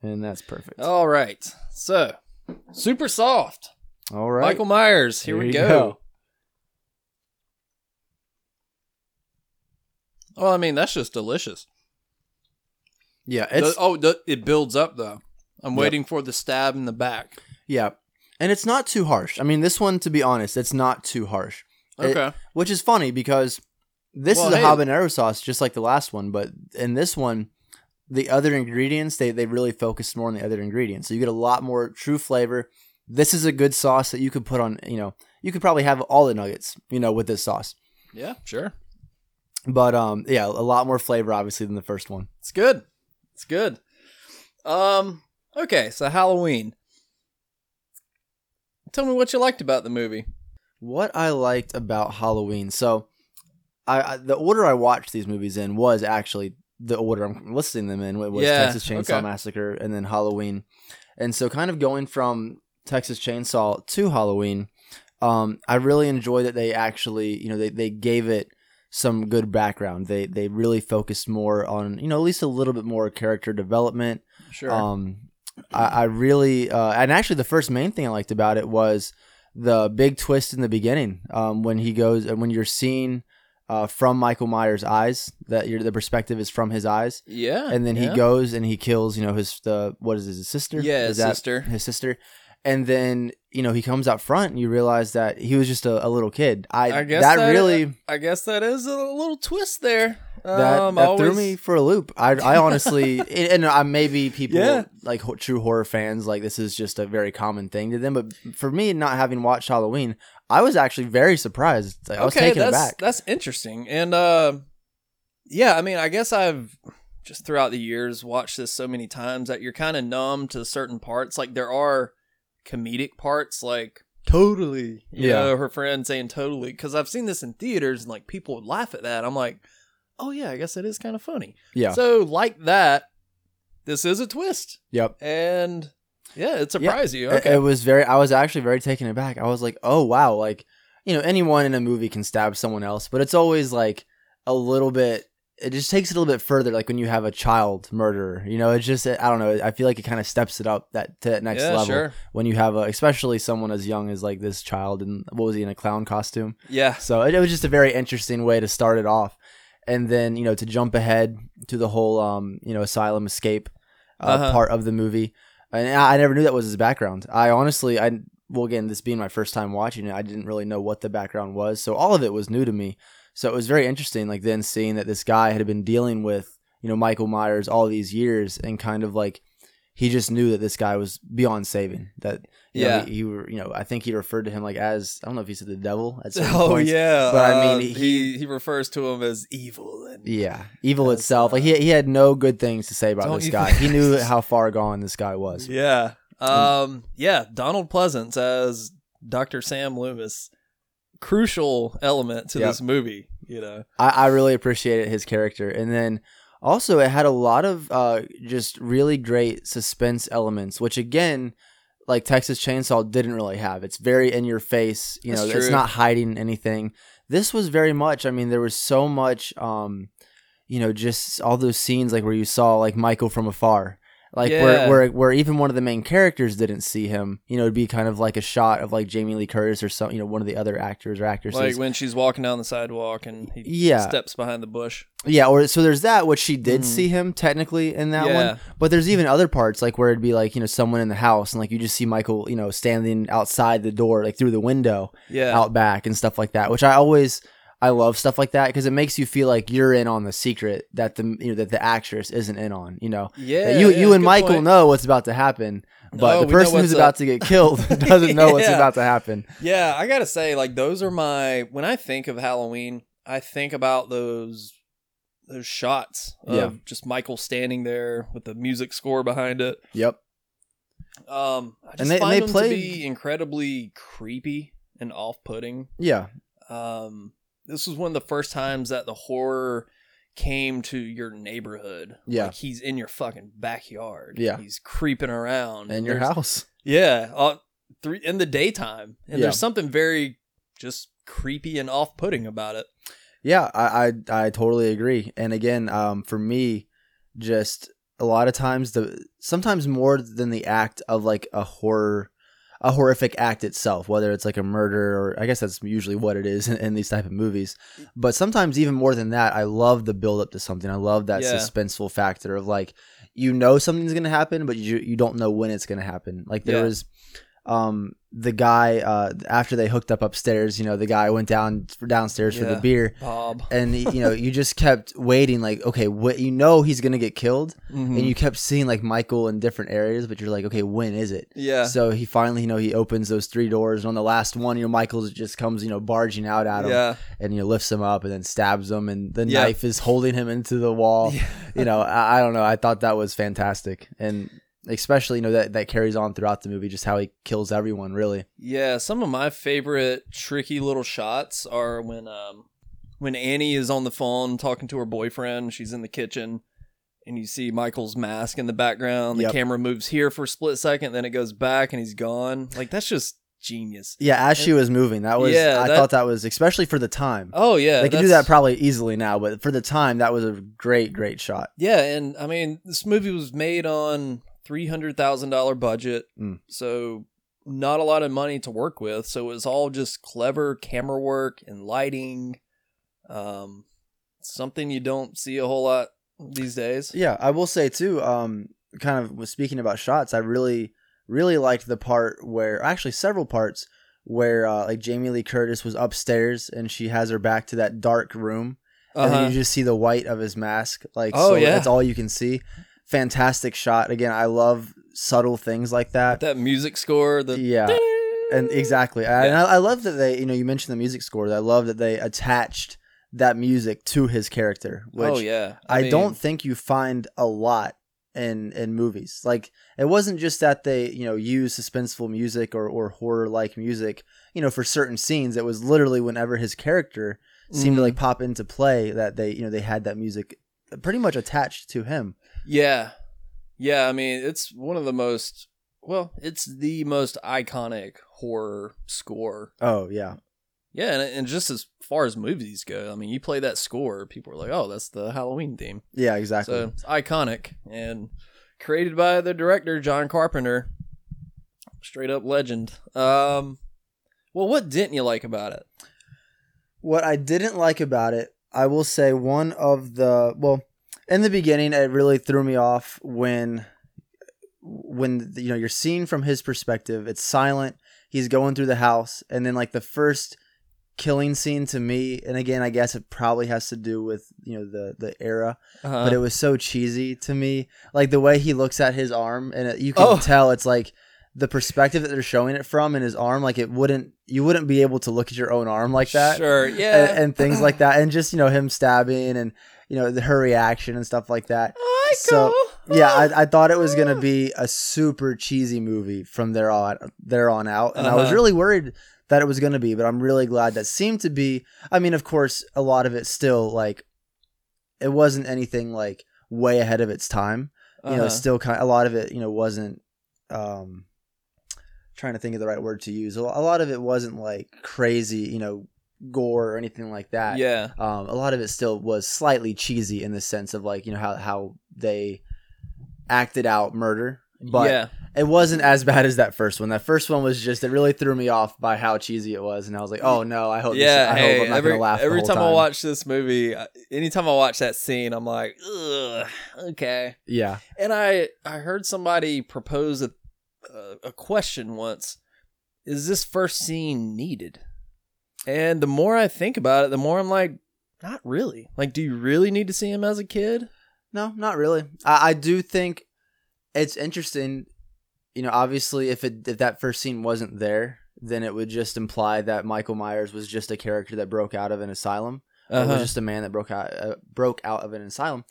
And that's perfect. All right. So, super soft. All right. Michael Myers. Here, we you go. Well, oh, I mean, that's just delicious. Yeah, The- oh, the, it builds up though. I'm Yep. waiting for the stab in the back. yeah. And it's not too harsh. I mean, this one to be honest, it's not too harsh. It- Okay. which is funny because this Well, is a hey. habanero sauce just like the last one, but in this one, the other ingredients they they really focus more on the other ingredients, so you get a lot more true flavor. This is a good sauce that you could put on. You know, you could probably have all the nuggets. You know, with this sauce, yeah, sure. but um, yeah, a lot more flavor obviously than the first one. It's good. It's good. Um. Okay, so Halloween. Tell me what you liked about the movie. What I liked about Halloween, so I, I the order I watched these movies in was actually the order I'm listing them in. It was Yeah, Texas Chainsaw okay. Massacre and then Halloween, and so kind of going from Texas Chainsaw to Halloween, um, I really enjoy that they actually, you know, they, they gave it some good background. They they really focused more on, you know, at least a little bit more character development. Sure. Um, I, I really, uh, and actually, the first main thing I liked about it was the big twist in the beginning um, when he goes and when you're seeing uh, from Michael Myers' eyes that your the perspective is from his eyes, yeah. and then yeah. he goes and he kills, you know, his the what is it, his sister? Yeah, his sister. His sister. And then you know he comes out front, and you realize that he was just a, a little kid. I, I guess that, that, really I guess that is a little twist there. That, um, that threw me for a loop. I, I honestly, and- I maybe people Yeah. like true horror fans like this is just a very common thing to them. But for me, not having watched Halloween, I was actually very surprised. Like, I was taken that's aback. that's interesting. And uh, yeah, I mean, I guess I've just throughout the years watched this so many times that you're kind of numb to certain parts. Like there are comedic parts, like totally. You Yeah. know, her friend saying totally because I've seen this in theaters and like people would laugh at that. I'm like, oh yeah, I guess it is kind of funny. Yeah. So like that, this is a twist, yep. and yeah, it surprised you. It- Okay. It was very. I was actually very taken aback. I was like, oh wow, like you know, anyone in a movie can stab someone else, but it's always like a little bit. It just takes it a little bit further. Like when you have a child murderer, you know, it's just I don't know. I feel like it kind of steps it up that to that next yeah, level sure. when you have a, especially someone as young as like this child and what was he in a clown costume? Yeah. So it, it was just a very interesting way to start it off, and then you know to jump ahead to the whole um you know asylum escape uh, Uh-huh. part of the movie, and I, I never knew that was his background. I honestly I well again this being my first time watching it, I didn't really know what the background was, so all of it was new to me. So it was very interesting, like then seeing that this guy had been dealing with you know Michael Myers all these years, and kind of like he just knew that this guy was beyond saving. That you know, Yeah. he, he were you know I think he referred to him like as I don't know if he said the devil at certain Oh points. yeah, But I uh, mean, he he- he refers to him as evil and Yeah, evil itself. Like uh, he he had no good things to say about this guy. think- He knew how far gone this guy was. yeah, um, yeah. Donald Pleasence as Dr. Sam Loomis, crucial element to Yep. this movie. You know, I, I really appreciated his character, and then also it had a lot of uh just really great suspense elements, which again. Like Texas Chainsaw didn't really have. It's very in your face. You know, That's it's not hiding anything. This was very much. I mean, there was so much. um you know, just all those scenes like where you saw like Michael from afar, like Yeah. where where where even one of the main characters didn't see him. You know, it'd be kind of like a shot of like Jamie Lee Curtis or some, you know, one of the other actors or actresses. like when she's walking down the sidewalk and he Yeah. steps behind the bush. yeah, or so there's that, which she did Mm. see him technically in that Yeah. one. But there's even other parts like where it'd be like you know someone in the house and like you just see Michael, you know, standing outside the door like through the window Yeah, out back and stuff like that, which I always I love stuff like that because it makes you feel like you're in on the secret that the you know that the actress isn't in on. You know, yeah. That you yeah, you and Michael point. know what's about to happen, but No, the person who's what's about to get killed doesn't know what's about to happen. Yeah, I gotta say, like those are my when I think of Halloween, I think about those those shots of Yeah. just Michael standing there with the music score behind it. Yep. Um, I just And they- find they them played- to be incredibly creepy and off-putting. Yeah. Um, this was one of the first times that the horror came to your neighborhood. Yeah. like he's in your fucking backyard. Yeah. he's creeping around In your There's- house. Yeah, uh, three in the daytime, and Yeah. there's something very just creepy and off-putting about it. Yeah, I, I I totally agree. And again, um, for me, just a lot of times the sometimes more than the act of like a horror, a horrific act itself, whether it's like a murder or I guess that's usually what it is in, in these type of movies. But sometimes even more than that, I love the build up to something. I love that Yeah. suspenseful factor of like you know something's gonna happen, but you you don't know when it's gonna happen. Like there Yeah. was um the guy uh after they hooked up upstairs you know the guy went down downstairs for the beer. Bob, and you know you just kept waiting like okay what you know he's gonna get killed Mhm. and you kept seeing like michael in different areas but you're like okay when is it? Yeah, so he finally you know he opens those three doors and on the last one you know michael just comes you know barging out at him yeah, and you know lifts him up and then stabs him and the Yeah. knife is holding him into the wall. Yeah. you know I, I don't know i thought that was fantastic. And especially you know that that carries on throughout the movie just how he kills everyone really yeah. Some of my favorite tricky little shots are when um when Annie is on the phone talking to her boyfriend. She's in the kitchen, and you see Michael's mask in the background. The Yep. camera moves here for a split second, then it goes back, and he's gone. Like that's just genius. Yeah, as she was moving, that was Yeah, I that- thought that was especially for the time. Oh yeah, they can do that probably easily now, but for the time, that was a great, great shot. Yeah, and I mean, this movie was made on three hundred thousand dollar budget, Mm. so not a lot of money to work with. So it was all just clever camera work and lighting. Um, something you don't see a whole lot these days. Yeah, I will say too. Um, kind of was speaking about shots. I really, really liked the part where actually several parts where uh, like Jamie Lee Curtis was upstairs and she has her back to that dark room, and then Uh-huh. you just see the white of his mask. Like, Oh, so yeah. that's all you can see. Fantastic shot. Again, I love subtle things like that. That music score, the yeah, and exactly. I, and I, I love that they, you know, you mentioned the music score. I love that they attached that music to his character. Which oh yeah, I, mean, don't think you find a lot in in movies. Like it wasn't just that they you know use suspenseful music or or horror like music. You know, for certain scenes, it was literally whenever his character seemed to Mhm. like pop into play that they you know they had that music pretty much attached to him. Yeah. Yeah, I mean, it's one of the most well, it's the most iconic horror score. Oh yeah, Yeah, and, and just as far as movies go, I mean, you play that score, people are like, "Oh, that's the Halloween theme." yeah, exactly. So, it's iconic and created by the director John Carpenter. Straight up legend. Um well, what didn't you like about it? What I didn't like about it, I will say one of the well, in the beginning it really threw me off when when you know you're seeing from his perspective, it's silent, he's going through the house and then like the first killing scene to me and again I guess it probably has to do with you know the the era Uh-huh. but it was so cheesy to me like the way he looks at his arm and it, you can Oh. tell it's like the perspective that they're showing it from in his arm like it wouldn't you wouldn't be able to look at your own arm like that Sure, yeah. and, and things like that, and just you know him stabbing and you know the, her reaction and stuff like that. So yeah, I, I thought it was gonna be a super cheesy movie from there on there on out, and I was Uh-huh. really worried that it was gonna be, but I'm really glad that seemed to be. I mean, of course, a lot of it still like it wasn't anything like way ahead of its time. You know, Uh-huh. still kind of, a lot of it, you know, wasn't. um Trying to think of the right word to use. A lot of it wasn't like crazy, you know, gore or anything like that yeah. um, a lot of it still was slightly cheesy in the sense of like you know how how they acted out murder, but yeah. it wasn't as bad as that first one. That first one was just it really threw me off by how cheesy it was, and I was like, oh no, I hope yeah, this, I hey, hope I'm not every, gonna laugh the every time, time. I watch this movie, anytime I watch that scene, I'm like, ugh, okay. yeah, And I I heard somebody propose a, a question once: Is this first scene needed? And the more I think about it, the more I'm like, not really. Like, do you really need to see him as a kid? no, not really. I, I do think it's interesting. You know, obviously, if it if that first scene wasn't there, then it would just imply that Michael Myers was just a character that broke out of an asylum. Uh-huh. was just a man that broke out uh, broke out of an asylum.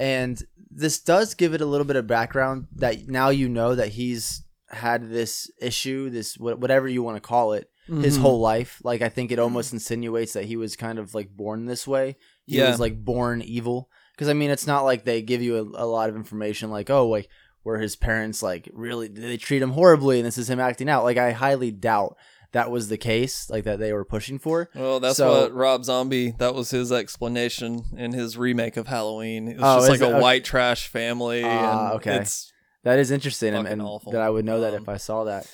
And this does give it a little bit of background that now you know that he's had this issue, this whatever you want to call it, his Mhm. whole life. Like I think it almost insinuates that he was kind of like born this way. He Yeah. was like born evil. Because I mean, it's not like they give you a, a lot of information like, oh, like where his parents like really they treat him horribly, and this is him acting out. Like I highly doubt that was the case, like that they were pushing for. Well, that's So- what Rob Zombie. That was his explanation in his remake of Halloween. It was Oh, just like it? a Okay. white trash family. And okay. It's That is interesting, and, that I would know that Um, if I saw that.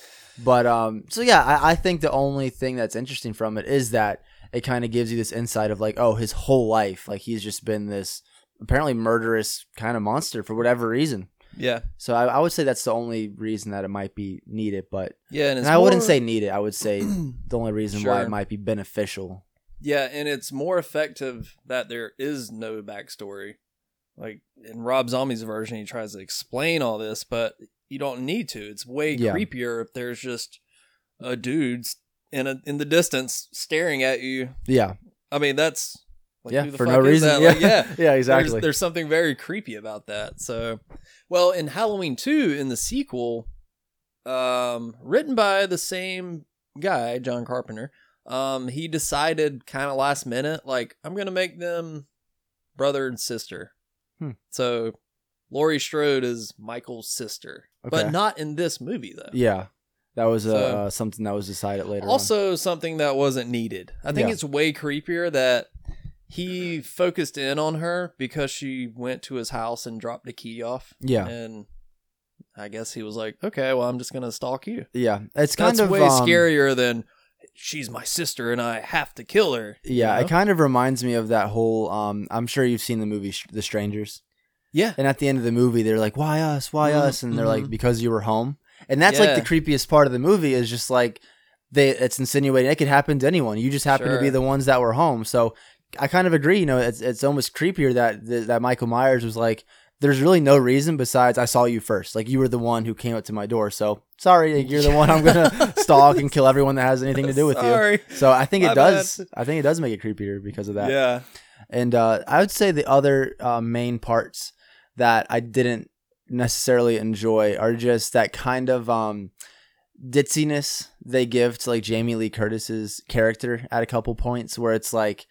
But um, so yeah, I, I think the only thing that's interesting from it is that it kind of gives you this insight of like, oh, his whole life, like he's just been this apparently murderous kind of monster for whatever reason. yeah, So I, I would say that's the only reason that it might be needed. But yeah, and, and it's I wouldn't say needed. I would say the only reason why it might be beneficial. Yeah, and it's more effective that there is no backstory. Like in Rob Zombie's version, he tries to explain all this, but you don't need to. It's way Yeah. creepier if there's just a dude in a in the distance staring at you. Yeah, I mean, that's like, yeah, for no reason. Yeah, Like, yeah, yeah, exactly. There's, there's something very creepy about that. So, well, in Halloween 2, in the sequel, um, written by the same guy, John Carpenter, um, he decided kind of last minute, like, I'm going to make them brother and sister. Hmm. So Laurie Strode is Michael's sister, Okay. but not in this movie though. Yeah, that was uh, So- uh, something that was decided later. on. Also, something that wasn't needed. I think Yeah. it's way creepier that he focused in on her because she went to his house and dropped the key off. Yeah. And I guess he was like, okay, well, I'm just going to stalk you. yeah, it's kind That's of way um, scarier than she's my sister and I have to kill her. you Yeah, know? it kind of reminds me of that whole. Um, I'm sure you've seen the movie The Strangers, yeah. and at the end of the movie, they're like, "Why us? Why Mhm, us?" And they're like, mhm. "Because you were home." And that's Yeah. like the creepiest part of the movie is just like they. It's insinuating it could happen to anyone. You just happen to be the ones that were home. So I kind of agree. You know, it's it's almost creepier that that Michael Myers was like. There's really no reason besides I saw you first. Like you were the one who came up to my door. So sorry, you're the one I'm gonna stalk and kill everyone that has anything to do with you. So I think it My does. bad. I think it does make it creepier because of that. Yeah. And uh, I would say the other uh, main parts that I didn't necessarily enjoy are just that kind of um, ditziness they give to like Jamie Lee Curtis's character at a couple points, where it's like,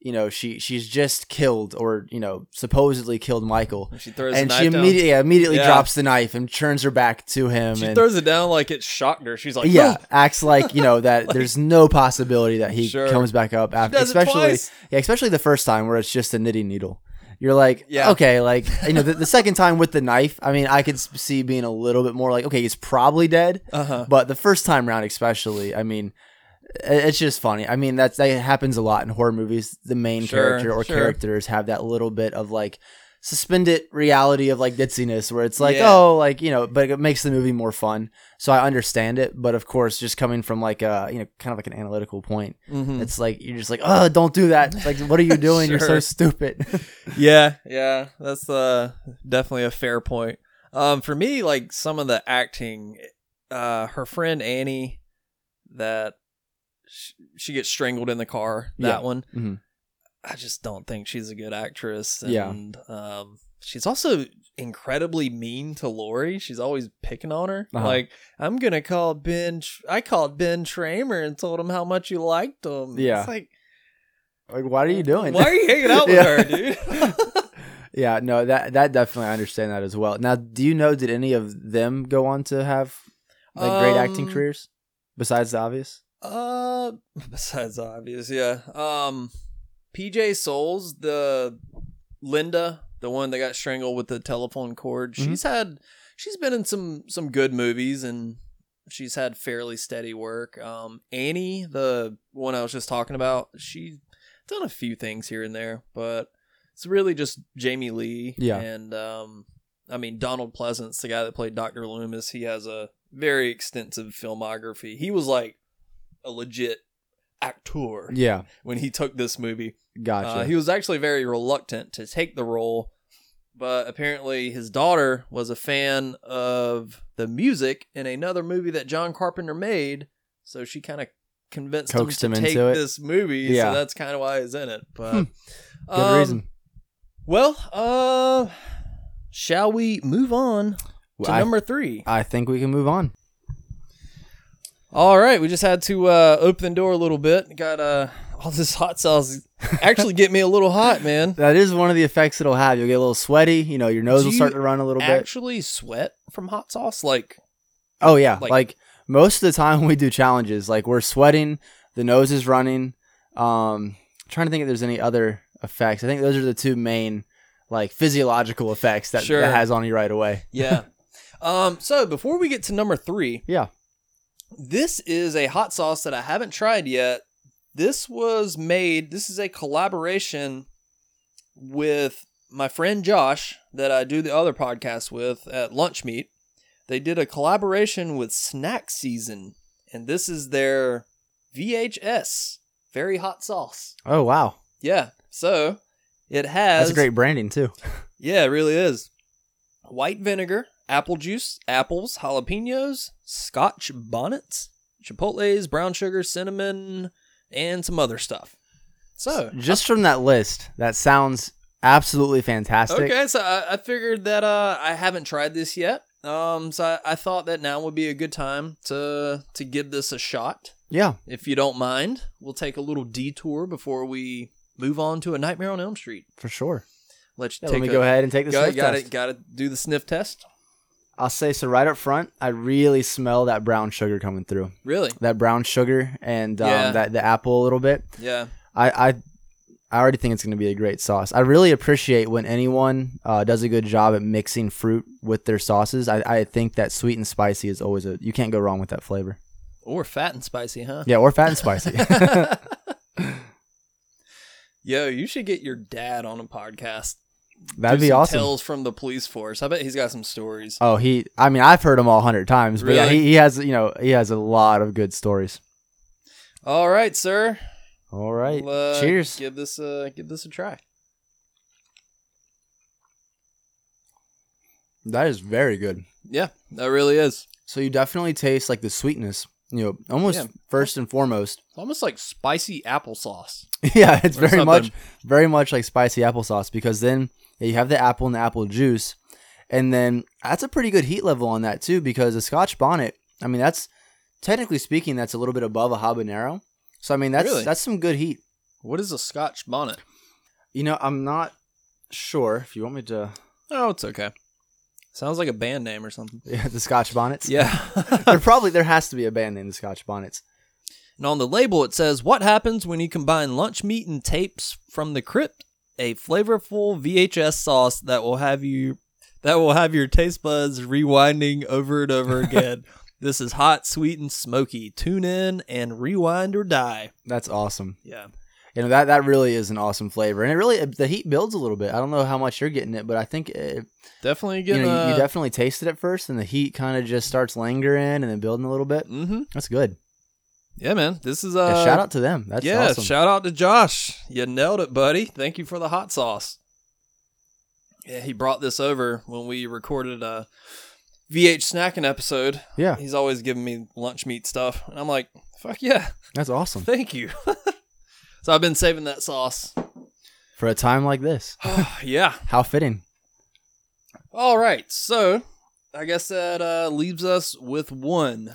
you know, she she's just killed or you know supposedly killed Michael, And she throws and the she immediately yeah, immediately Yeah. drops the knife and turns her back to him. She and, throws it down like it shocked her. She's like, yeah, acts like you know that there's no possibility that he Sure. comes back up after, especially yeah, especially the first time where it's just a knitting needle. You're like, Yeah. okay, like you know, the, the second time with the knife, I mean, I could see being a little bit more like, okay, he's probably dead, Uh-huh. but the first time round, especially, I mean, it's just funny. I mean, that's that happens a lot in horror movies. The main Sure, character or sure. characters have that little bit of like suspended reality of like ditziness where it's like Yeah. oh like you know but it makes the movie more fun so i understand it but of course just coming from like a you know kind of like an analytical point Mhm. it's like you're just like oh don't do that It's like what are you doing you're so stupid Yeah, yeah, that's uh definitely a fair point. Um, for me, like some of the acting, uh, her friend Annie, that sh- she gets strangled in the car. That Yeah. one, Mhm. I just don't think she's a good actress. Yeah. And um, she's also incredibly mean to Laurie. She's always picking on her. Uh-huh. Like, I'm gonna call Ben. Tr- I called Ben Tramer and told him how much you liked him. Yeah. it's like. like what are you doing Why are you hanging out with Yeah. her, dude? yeah no that that definitely i understand that as well now do you know did any of them go on to have like great acting Um, careers besides the obvious Uh, besides the obvious, yeah. Um, PJ Soles, the Linda, the one that got strangled with the telephone cord. Mhm. She's had, she's been in some some good movies and she's had fairly steady work. Um, Annie, the one I was just talking about, she's done a few things here and there, but it's really just Jamie Lee. Yeah. and um, I mean Donald Pleasence, the guy that played Doctor Loomis. He has a very extensive filmography. He was like a legit actor yeah when he took this movie. gotcha Uh, he was actually very reluctant to take the role, but apparently his daughter was a fan of the music in another movie that John Carpenter made, so she kind of convinced Coaxed him him to take into it. this movie. Yeah. Hmm. So that's kind of why he's in it. But good um, reason Well, uh, shall we move on to I, number three? I think we can move on All right, we just had to uh, open the door a little bit. Got uh, all this hot sauce actually get me a little hot, man. that is one of the effects it'll have you'll get a little sweaty you know your nose Do will start to run a little bit Actually, sweat from hot sauce, like Oh yeah, Like- like, most of the time when we do challenges, like we're sweating, the nose is running. Um, trying to think if there's any other effects. I think those are the two main like physiological effects that Sure. that has on you right away. yeah. um. So before we get to number three, Yeah. This is a hot sauce that I haven't tried yet. This was made. This is a collaboration with my friend Josh that I do the other podcast with at Lunch Meat. They did a collaboration with Snack Season, and this is their VHS very hot sauce. Oh wow, Yeah. So it has that's great branding too. Yeah, it really is. White vinegar, apple juice, apples, jalapenos, scotch bonnets, chipotles, brown sugar, cinnamon, and some other stuff. So, Just from that list, that sounds absolutely fantastic. okay, so I, I figured that uh, I haven't tried this yet. Um, so I, I thought that now would be a good time to to give this a shot. Yeah, If you don't mind, we'll take a little detour before we move on to a Nightmare on Elm Street. for sure. let you Yeah, take let me a- go ahead and take the Got sniff got test. it. Got to do the sniff test. I'll say so right up front. I really smell that brown sugar coming through. Really? That brown sugar and um, Yeah. that the apple a little bit. Yeah. I, I I already think it's going to be a great sauce. I really appreciate when anyone uh, does a good job at mixing fruit with their sauces. I, I think that sweet and spicy is always a you can't go wrong with that flavor. Or Phat and Spicy, huh? Yeah, or Phat and Spicy. Yo, you should get your dad on a podcast. That'd be some awesome. Tales from the police force. I bet he's got some stories. Oh, he. I mean, I've heard him all a hundred times, but yeah, Really? he, he has. You know, he has a lot of good stories. All right, sir. All right. Well, uh, Cheers. Give this uh give this a try. That is very good. Yeah, that really is. So you definitely taste like the sweetness. You know, almost Yeah. first and foremost. It's almost like spicy applesauce. yeah, it's very something. much, very much like spicy applesauce because then yeah, you have the apple and the apple juice, and then that's a pretty good heat level on that too because a Scotch bonnet. I mean, that's technically speaking, that's a little bit above a habanero. So I mean, that's Really? that's some good heat. What is a Scotch bonnet? You know, I'm not sure if you want me to. Oh, it's okay. Sounds like a band name or something. Yeah, the Scotch bonnets. Yeah. there probably there has to be a band named the Scotch Bonnets. and on the label it says, "What happens when you combine lunch meat and tapes from the crypt? A flavorful VHS sauce that will have you that will have your taste buds rewinding over and over again." This is hot, sweet, and smoky. Tune in and rewind or die. That's awesome. Yeah. You know that that really is an awesome flavor, and it really the heat builds a little bit. I don't know how much you're getting it, but I think it, Definitely you know you definitely taste it at first, and the heat kind of just starts lingering and then building a little bit. Mm-hmm. That's good. Yeah, man. This is uh Yeah, shout out to them. That's yeah, awesome. shout out to Josh. You nailed it, buddy. Thank you for the hot sauce. Yeah, he brought this over when we recorded a VH snacking episode. yeah, He's always giving me lunch meat stuff, and I'm like, "Fuck yeah, that's awesome thank you." so I've been saving that sauce. for a time like this. yeah. How fitting. All right. So I guess that uh, leaves us with one.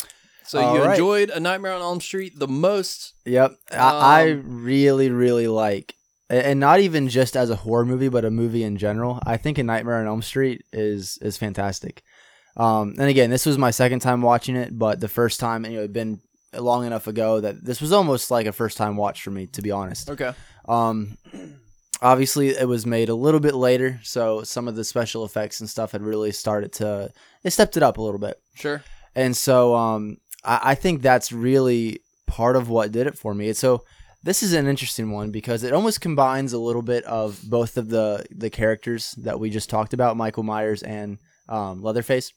So All you right. enjoyed A Nightmare on Elm Street the most. Yep, I, I Um, really really like, and not even just as a horror movie, but a movie in general. I think A Nightmare on Elm Street is is fantastic. Um, and again, this was my second time watching it, but the first time, you know, it'd been long enough ago that this was almost like a first time watch for me, to be honest. Okay. Um, obviously, it was made a little bit later, so some of the special effects and stuff had really started to it stepped it up a little bit. Sure. And so um, I, I think that's really part of what did it for me. And so this is an interesting one because it almost combines a little bit of both of the the characters that we just talked about, Michael Myers and um, Leatherface,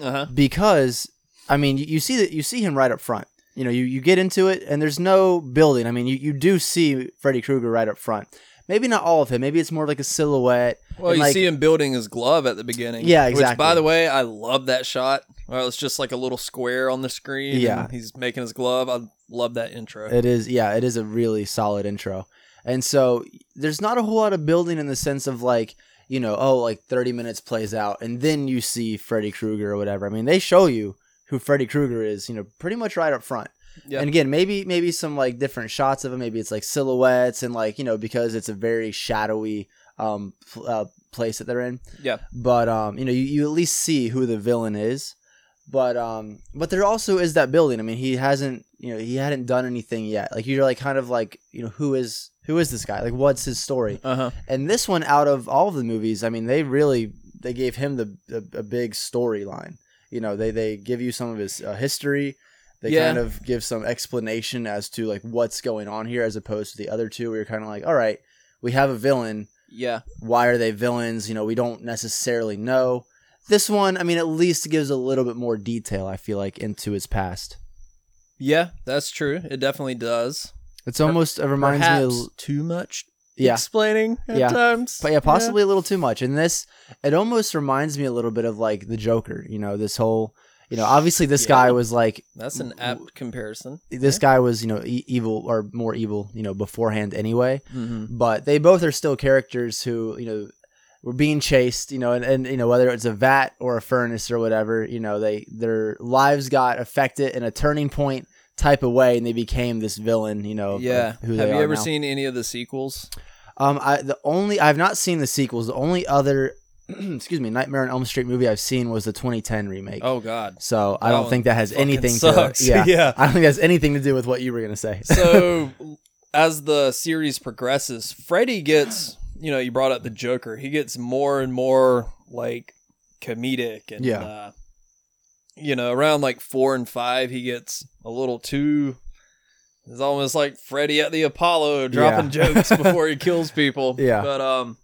Uh huh. because I mean you, you see that you see him right up front. You know, you, you get into it and there's no building. I mean, you, you do see Freddy Krueger right up front. Maybe not all of him. Maybe it's more like a silhouette. Well, and you like- see him building his glove at the beginning. Yeah, Which, by the way, I love that shot. Well, it's just like a little square on the screen. Yeah. and he's making his glove. I love that intro. It is, yeah, it is a really solid intro. And so there's not a whole lot of building in the sense of like, you know, oh, like 30 minutes plays out and then you see Freddy Krueger or whatever. I mean, they show you who Freddy Krueger is, you know, pretty much right up front. Yeah. And again, maybe maybe some like different shots of him. Maybe it's like silhouettes and like you know because it's a very shadowy um uh, place that they're in. yeah. But um, you know, you, you at least see who the villain is. But um, but there also is that building. I mean, he hasn't, you know, he hadn't done anything yet. Like you're like kind of like, you know, who is who is this guy? Like, what's his story? Uh huh. And this one, out of all of the movies, I mean, they really they gave him the a, a big storyline. You know, they they give you some of his uh, history. They Yeah. kind of give some explanation as to like what's going on here, as opposed to the other two. where you're kind of like, all right, we have a villain Yeah. why are they villains? You know, we don't necessarily know. This one, I mean, at least gives a little bit more detail, I feel like, into his past. Yeah, that's true. It definitely does. It's almost, it reminds Perhaps me of, too much yeah, explaining at Yeah. times. but yeah, possibly a little too much. And this, it almost reminds me a little bit of like the Joker, you know, this whole, you know, obviously this Yeah. guy was like, That's an apt comparison. this guy was, you know, e- evil or more evil, you know, beforehand anyway. Mm-hmm. but they both are still characters who you know were being chased you know and, and you know whether it's a vat or a furnace or whatever you know they their lives got affected in a turning point type of way and they became this villain you know Yeah. Have you ever now. seen any of the sequels? Um, I the only I've not seen the sequels. The only other, excuse me, Nightmare on Elm Street movie I've seen was the 2010 remake. Oh God. So I That don't think that has anything sucks. to yeah, Yeah. I don't think that's anything to do with what you were gonna say. So as the series progresses, Freddy gets you know you brought up the Joker. He gets more and more like comedic and Yeah. uh, you know around like four and five he gets a little too. It's almost like Freddy at the Apollo dropping Yeah. jokes before he kills people. Yeah. but um.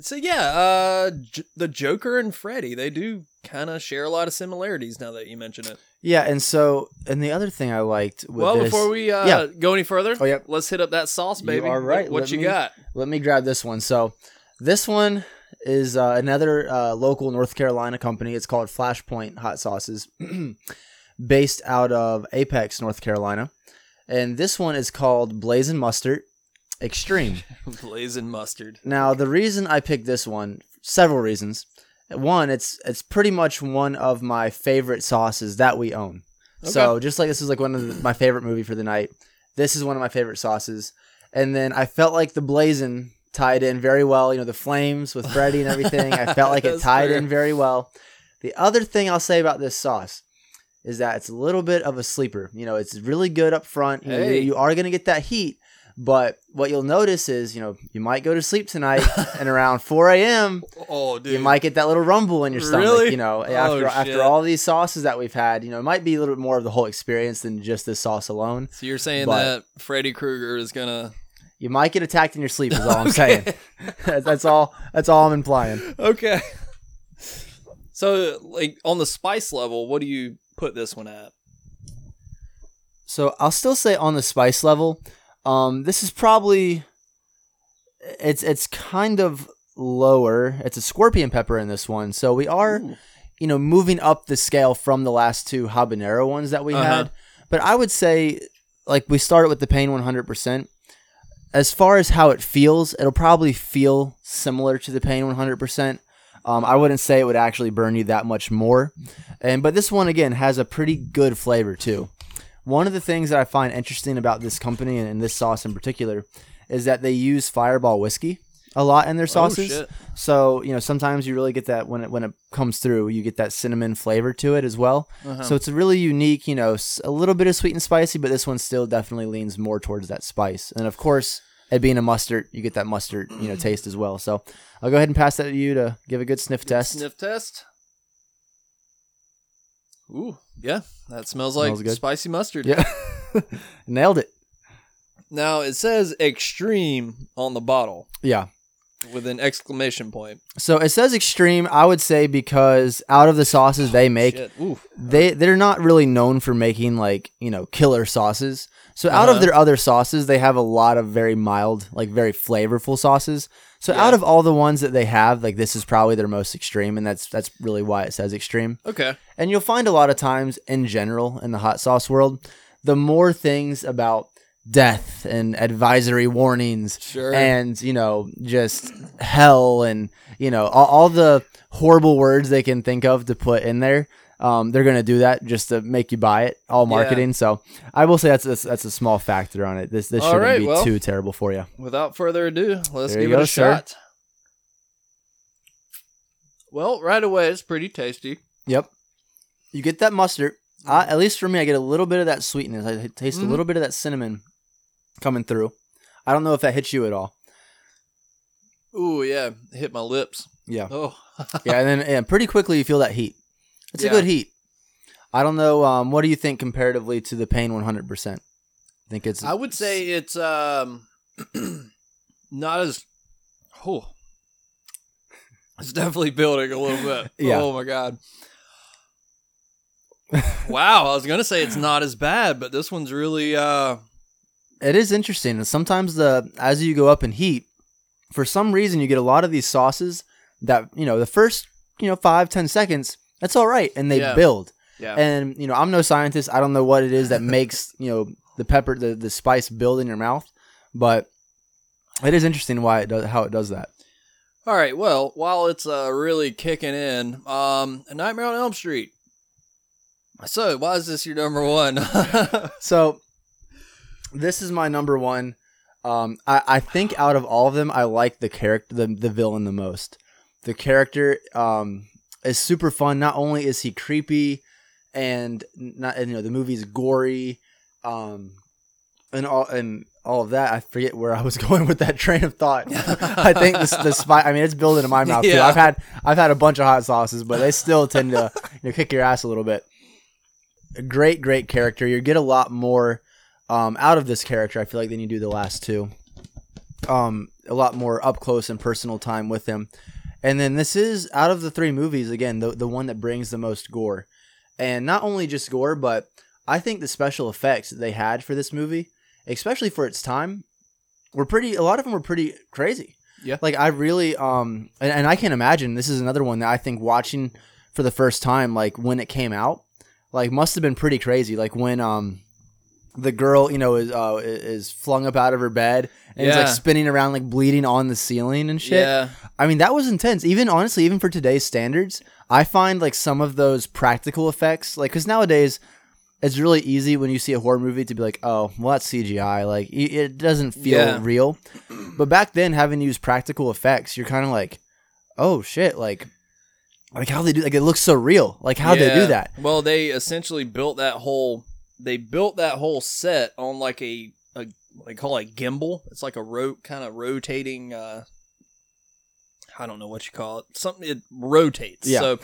So yeah, uh, J- the Joker and Freddy, they do kind of share a lot of similarities. Now that you mention it. yeah, and so and the other thing I liked with well, this, before we uh, Yeah. go any further, Oh, yeah. let's hit up that sauce, You baby. are right. What, you me- got? let me grab this one. So this one is uh, another uh, local North Carolina company. It's called Flashpoint Hot Sauces, based out of Apex, North Carolina. And this one is called Blazing Mustard Extreme. Blazing mustard. Now, the reason I picked this one, several reasons. One, it's it's pretty much one of my favorite sauces that we own. So just like this is like one of the, my favorite movie for the night, this is one of my favorite sauces. And then I felt like the blazing tied in very well. You know, the flames with Freddy and everything. I felt like it tied fair. in very well. The other thing I'll say about this sauce is that it's a little bit of a sleeper. You know, it's really good up front. You, know, you- Hey. you are going to get that heat. But what you'll notice is, you know, you might go to sleep tonight and around 4 a.m., Oh, dude. you might get that little rumble in your stomach. Really? You know, Oh, after shit. after all these sauces that we've had, you know, it might be a little bit more of the whole experience than just this sauce alone. so you're saying but- that Freddy Krueger is gonna? You might get attacked in your sleep. Is all I'm saying. that's all. That's all I'm implying. Okay. So, like on the spice level, what do you put this one at? So I'll still say on the spice level, um, this is probably it's it's kind of lower. It's a scorpion pepper in this one, so we are, you know, moving up the scale from the last two habanero ones that we Uh-huh. had. But I would say, like we started with the pain 100%. As far as how it feels, it'll probably feel similar to the pain 100%. Um, I wouldn't say it would actually burn you that much more. And but this one again has a pretty good flavor too. One of the things that I find interesting about this company and, and this sauce in particular is that they use Fireball whiskey a lot in their oh, sauces. shit. so you know sometimes you really get that when it when it comes through, you get that cinnamon flavor to it as well. Uh-huh. So it's a really unique, you know, a little bit of sweet and spicy, but this one still definitely leans more towards that spice. And of course, it being a mustard, you get that mustard, you know, taste as well. So I'll go ahead and pass that to you to give a good sniff test. Sniff test. Ooh, yeah, that smells like Smells spicy mustard. Yeah, nailed it. Now it says extreme on the bottle Yeah. with an exclamation point. So it says extreme. I would say because out of the sauces they make, Ooh. they they're not really known for making like you know killer sauces. So out Uh-huh. of their other sauces, they have a lot of very mild, like very flavorful sauces. So Yeah. out of all the ones that they have, like this is probably their most extreme, and that's that's really why it says extreme. Okay. And you'll find a lot of times in general in the hot sauce world, the more things about death and advisory warnings Sure. and you know just hell and you know all, all the horrible words they can think of to put in there um, they're gonna do that just to make you buy it all marketing so i will say that's that's, that's a small factor on it this this All shouldn't right, be well. too terrible for you Without further ado, let's There give it go, a sir. shot. Well, right away, it's pretty tasty. Yep. You get that mustard. I, at least for me, I get a little bit of that sweetness. I taste Mhm. a little bit of that cinnamon coming through. I don't know if that hits you at all. Ooh, yeah, hit my lips. Yeah. Oh, yeah, and then and pretty quickly you feel that heat. It's Yeah. a good heat. I don't know. Um, what do you think comparatively to the Pain 100%? I think it's. I would say it's um not as. Oh, it's definitely building a little bit. Yeah. Oh my god. wow, I was gonna say it's not as bad, but this one's really uh it is interesting. And sometimes the as you go up in heat, for some reason you get a lot of these sauces that you know the first you know five ten seconds that's all right, and they Yeah. build. yeah. And you know, I'm no scientist. I don't know what it is that makes you know the pepper, the the spice build in your mouth, but it is interesting why it does how it does that. All right. Well, while it's uh, really kicking in, um, A Nightmare on Elm Street. So, why is this your number one? So this is my number one. Um, I, I think out of all of them, I like the character, the, the villain the most. The character um, is super fun. Not only is he creepy, and not and, you know the movie's gory, um, and all and all of that. I forget where I was going with that train of thought. I think the the spy. I mean, it's building in my mouth too. I've had I've had a bunch of hot sauces, but they still tend to you know kick your ass a little bit. A great, great character. You get a lot more um, out of this character. I feel like than you do the last two. Um, a lot more up close and personal time with him. And then this is out of the three movies again the the one that brings the most gore, and not only just gore, but I think the special effects that they had for this movie, especially for its time, were pretty. A lot of them were pretty crazy. Yeah. Like I really um, and, and I can imagine this is another one that I think watching for the first time, like when it came out, like must have been pretty crazy. Like when um the girl, you know, is uh, is flung up out of her bed and is like spinning around, like bleeding on the ceiling and shit. Yeah. I mean, that was intense. Even honestly, even for today's standards, I find like some of those practical effects, like, because nowadays it's really easy when you see a horror movie to be like, oh, well, that's CGI. Like, it doesn't feel Yeah. real. But back then, having to use practical effects, you're kind of like, oh shit, like, like how they do, like, it looks so real. Like, how they do that? Well, they essentially built that whole they built that whole set on like a, a they call it gimbal. It's like a rope kind of rotating uh I don't know what you call it. Something it rotates. Yeah. So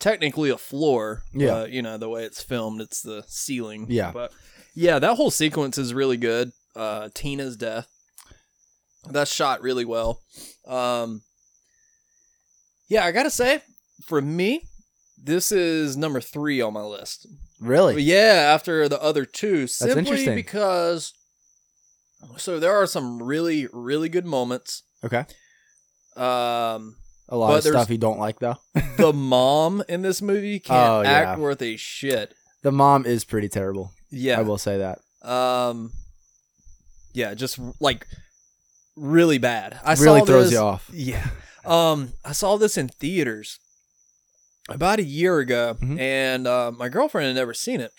technically a floor. Yeah. You know, the way it's filmed, it's the ceiling. Yeah. But yeah, that whole sequence is really good. Uh Tina's death. That's shot really well. Um Yeah, I gotta say, for me, this is number three on my list. Really? Yeah, after the other two, simply interesting. because so there are some really really good moments. Okay. Um, A lot of stuff you don't like, though. the mom in this movie can't Oh, act yeah. worth a shit. the mom is pretty terrible. Yeah, I will say that. Um, yeah, just like really bad. I really saw throws this- you off. Yeah. Um, I saw this in theaters about a year ago, Mhm. and uh, my girlfriend had never seen it.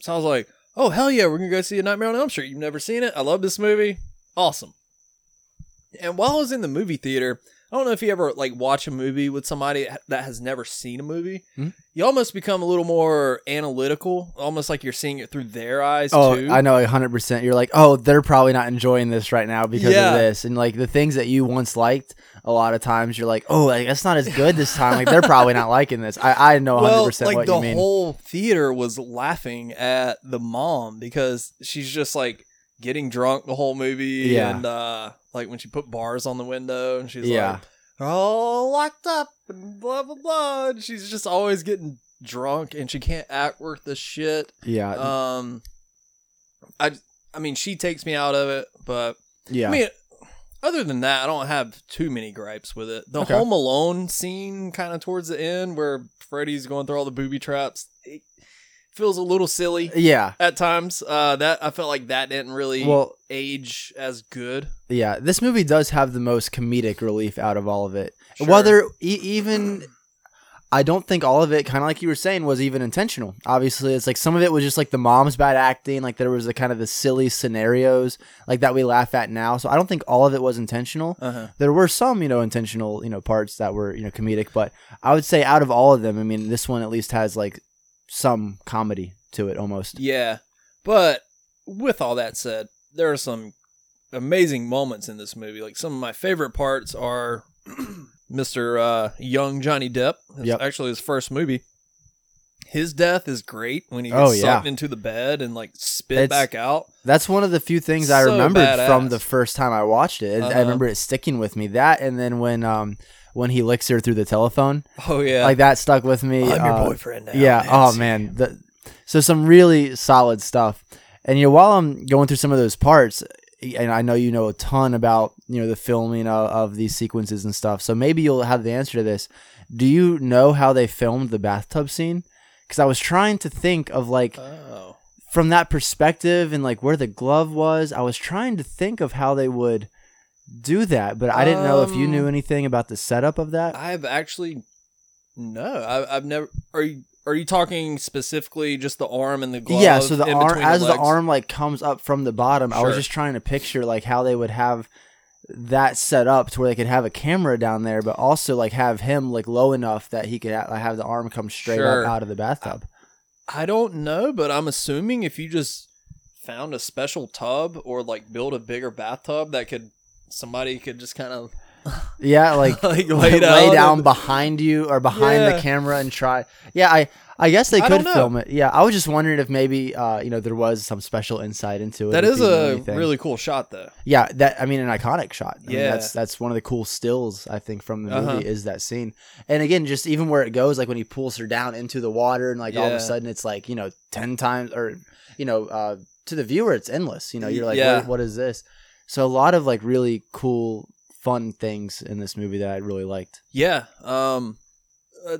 So I was like, "Oh hell yeah, we're gonna go see a Nightmare on Elm Street." You've never seen it? I love this movie. Awesome. And while I was in the movie theater, I don't know if you ever like watch a movie with somebody that has never seen a movie. Mhm. You almost become a little more analytical, almost like you're seeing it through their eyes Oh, too. I know, hundred percent. You're like, oh, they're probably not enjoying this right now because Yeah. of this, and like the things that you once liked. A lot of times, you're like, oh, like, that's not as good this time. Like they're probably not liking this. I I know hundred well, percent like what the you mean. whole theater was laughing at the mom because she's just like getting drunk the whole movie, Yeah. and uh, like when she put bars on the window, and she's yeah, like, "They're all locked up," and blah blah blah. And she's just always getting drunk, and she can't act worth the shit. yeah, Um, I I mean, she takes me out of it, but yeah. I mean, other than that, I don't have too many gripes with it. The Okay. Home Alone scene, kind of towards the end, where Freddy's going through all the booby traps, it feels a little silly yeah, at times. Uh, that I felt like that didn't really Well- age as good. yeah. This movie does have the most comedic relief out of all of it. Sure. Whether e- even. I don't think all of it, kind of like you were saying, was even intentional. Obviously, it's like some of it was just like the mom's bad acting, like there was the kind of the silly scenarios like that we laugh at now. So I don't think all of it was intentional. Uh-huh. there were some you know intentional you know parts that were you know comedic but i would say out of all of them i mean this one at least has like some comedy to it almost Yeah, but with all that said, there are some amazing moments in this movie. Like some of my favorite parts are Mr. Uh, young Johnny Depp. It's Yep. actually his first movie. His death is great when he Oh, gets yeah. sucked into the bed and like spit It's- back out. that's one of the few things i remembered from the first time i watched it i Uh-huh. remember it sticking with me that and then when um when he licks her through the telephone Oh yeah, like that stuck with me I'm your Uh, boyfriend now. yeah oh man the, so some really solid stuff and you know while i'm going through some of those parts and i know you know a ton about you know the filming of, of these sequences and stuff so maybe you'll have the answer to this do you know how they filmed the bathtub scene because i was trying to think of like Oh, from that perspective and like where the glove was i was trying to think of how they would do that but i didn't know if you Um, knew anything about the setup of that I've actually no, I, I've never. Are you are you talking specifically just the arm and the glove? yeah, so the arm as the legs? arm like comes up from the bottom. I was just trying to picture like how they would have that set up to where they could have a camera down there, but also like have him like low enough that he could ha- have the arm come straight Sure. up out of the bathtub. I don't know, but I'm assuming if you just found a special tub or like build a bigger bathtub that could somebody could just kind of Yeah, like, Like, lay, lay down down and- behind you or behind Yeah. the camera and try. Yeah, I I guess they could film it. Yeah, I was just wondering if maybe uh you know there was some special insight into it. that is a anything. really cool shot though. yeah that I mean an iconic shot. I mean, Yeah. that's that's one of the cool stills I think from the Uh-huh. movie is that scene. And again, just even where it goes, like when he pulls her down into the water and like all of a sudden it's like you know ten times or you know uh to the viewer it's endless. You know you're like Yeah. what, what is this? So a lot of like really cool fun things in this movie that I really liked. Yeah. Um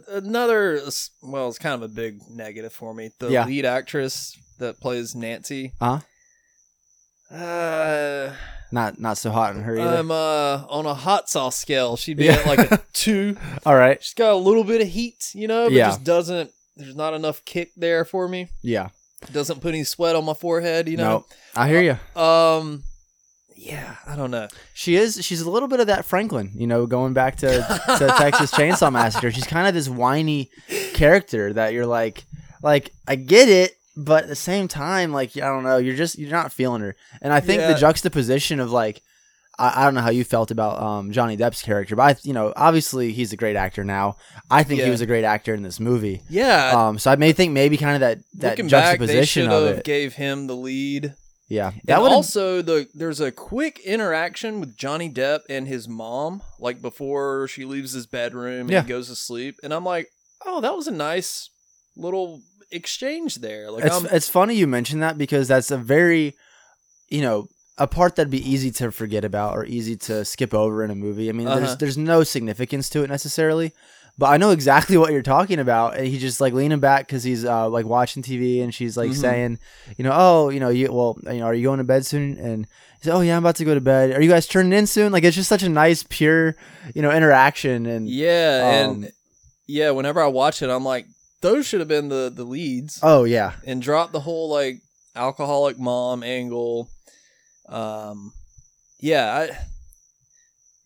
another well, it's kind of a big negative for me. The Yeah. lead actress that plays Nancy. Huh? Uh Not not so hot in her either. I'm uh on a hot sauce scale. She'd be Yeah. at like a 2. all right. She's got a little bit of heat, you know, but Yeah. just doesn't there's not enough kick there for me. Yeah. Doesn't put any sweat on my forehead, you No, know. I hear you. Um yeah, I don't know. She is. She's a little bit of that Franklin. You know, going back to to Texas Chainsaw Massacre. She's kind of this whiny character that you're like, like I get it, but at the same time, like I don't know, you're just you're not feeling her. And I think Yeah. the juxtaposition of like. I, I don't know how you felt about um, Johnny Depp's character, but I, you know, obviously he's a great actor now. I think he was a great actor in this movie. Yeah, Um, so I may think maybe kind of that that looking back, they juxtaposition of it. gave him the lead. Yeah, That would also the there's a quick interaction with Johnny Depp and his mom, like before she leaves his bedroom and Yeah. he goes to sleep, and I'm like, oh, that was a nice little exchange there. Like, it's, it's funny you mention that because that's a very you know a part that'd be easy to forget about or easy to skip over in a movie i mean Uh-huh. there's there's no significance to it necessarily but i know exactly what you're talking about and he's just like leaning back because he's uh, like watching tv and she's like Mhm. saying you know oh you know you well you know are you going to bed soon? And he said oh yeah i'm about to go to bed. Are you guys turning in soon? Like it's just such a nice pure you know interaction and yeah, um, and yeah, whenever I watch it, I'm like, those should have been the the leads, oh yeah. And drop the whole like alcoholic mom angle. Um, yeah, I,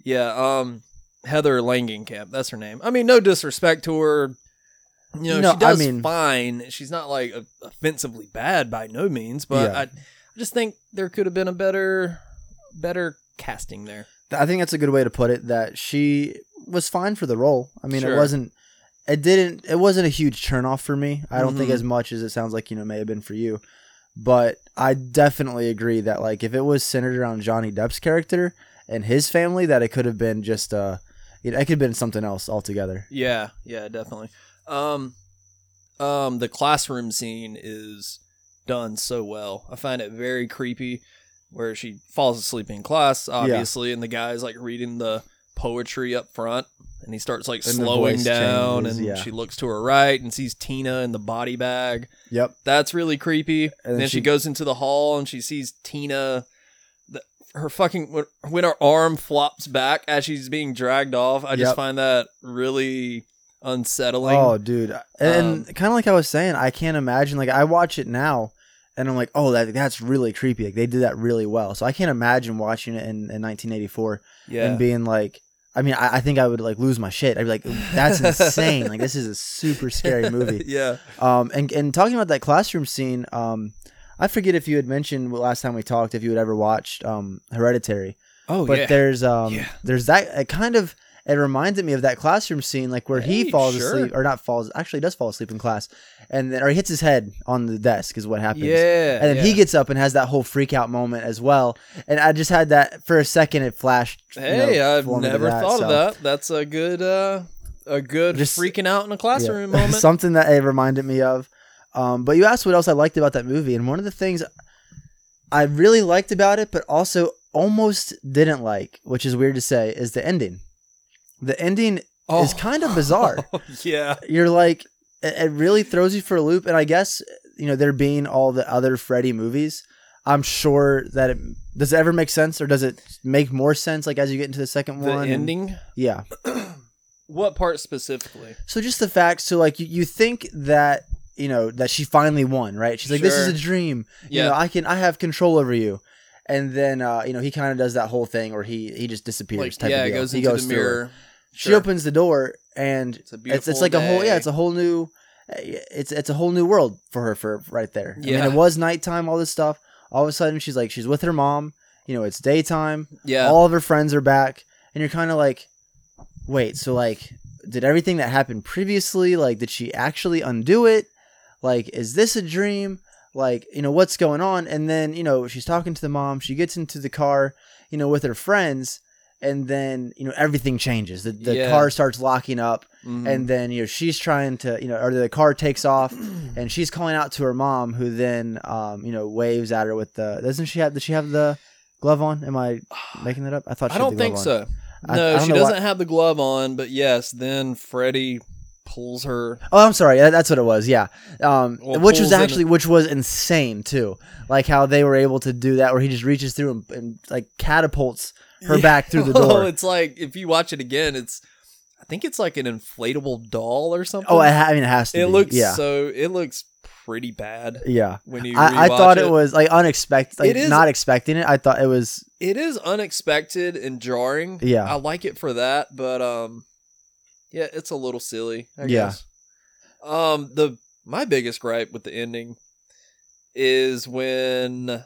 yeah, um, Heather Langenkamp, that's her name. I mean, no disrespect to her. You know, No, she does I mean- fine. She's not like offensively bad by no means, but Yeah. I, I just think there could have been a better, better casting there. I think that's a good way to put it. That she was fine for the role. I mean, Sure. it wasn't. It didn't. It wasn't a huge turnoff for me. I don't think Mhm. as much as it sounds like you know may have been for you. But I definitely agree that like if it was centered around Johnny Depp's character and his family, that it could have been just uh, it, it could have been something else altogether. Yeah, yeah, definitely. Um, um, the classroom scene is done so well. I find it very creepy, where she falls asleep in class, obviously, and the guy's like reading the poetry up front, and he starts like And slowing down, changes, and yeah. she looks to her right and sees Tina in the body bag. Yep. That's really creepy. And then then she, she- goes into the hall and she sees Tina. Her fucking when- her arm flops back as she's being dragged off, I just find that really unsettling. Oh, dude, and Um, kind of like I was saying, I can't imagine. Like I watch it now, and I'm like, oh, that that's really creepy. Like they did that really well. So I can't imagine watching it in, in 1984 yeah, and being like, I mean, I, I think I would like lose my shit. I'd be like, that's insane. like this is a super scary movie. yeah, Um, and and talking about that classroom scene, um, I forget if you had mentioned last time we talked if you had ever watched um Hereditary, oh yeah. but yeah, there's um Yeah. there's that it kind of it reminded me of that classroom scene like where he falls sure. asleep or not falls actually does fall asleep in class and then or he hits his head on the desk is what happens yeah, and then yeah. he gets up and has that whole freak out moment as well and i just had that for a second it flashed you Hey, know, I've never that, thought so- of that. That's a good, uh, a good Just- freaking out in a yeah. classroom moment. something that it reminded me of um, but you asked what else i liked about that movie and one of the things i really liked about it but also almost didn't like which is weird to say is the ending the ending is Oh. kind of bizarre yeah, you're like it, it really throws you for a loop and i guess you know there being all the other freddy movies i'm sure that it does it ever make sense or does it make more sense like as you get into the second the one ending. yeah What part specifically? So just the fact, so like you, you think that you know that she finally won, right? She's like, this is a dream. Yeah. You know, I can, I have control over you. And then uh, you know he kind of does that whole thing where he he just disappears. Like, type yeah, of deal. goes he into goes the mirror. She opens the door and it's it's beautiful like a whole yeah, it's a whole new it's it's a whole new world for her for right there. I Yeah. mean, it was nighttime, all this stuff. All of a sudden, she's like she's with her mom. You know, it's daytime. Yeah. All of her friends are back, and you're kind of like, wait, so like, did everything that happened previously, like, did she actually undo it? Like, is this a dream? Like, you know, what's going on? And then, you know, she's talking to the mom. She gets into the car, you know, with her friends, and then, you know, everything changes. The, the Yeah. car starts locking up, Mhm. and then, you know, she's trying to, you know, or the car takes off, and she's calling out to her mom, who then, um, you know, waves at her with the. Doesn't she have? Does she have the glove on? Am I making that up? I thought. She I don't think glove so. I- No, I she doesn't have the glove on, but yes, then Freddy pulls her. Oh, I'm sorry. That's what it was. Yeah, um, Well, which was actually which was insane too. Like how they were able to do that, where he just reaches through and, and like catapults her back through the door. it's like if you watch it again, it's I think it's like an inflatable doll or something. oh, I, ha- I mean, it has to. it be. looks yeah, so it looks pretty bad yeah. when you. I, I thought it was like unexpected, like It is- not expecting it. I thought it was It is unexpected and jarring. Yeah. I like it for that, but um, yeah, it's a little silly. I Yeah. guess. Um, the my biggest gripe with the ending is when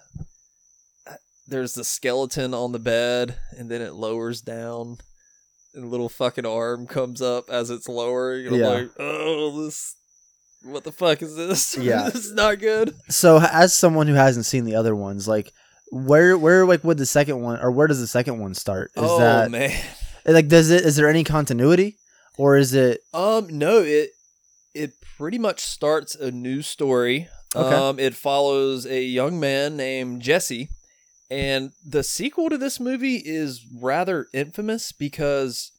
there's the skeleton on the bed and then it lowers down and a little fucking arm comes up as it's lowering. And Yeah. I'm like, oh, this. What the fuck is this? Yeah. this is not good. so. As someone who hasn't seen the other ones, like where where like would the second one or where does the second one start? Is oh that man. like does it is there any continuity or is it Um, no, it it pretty much starts a new story. Okay. Um, it follows a young man named Jesse, and the sequel to this movie is rather infamous because,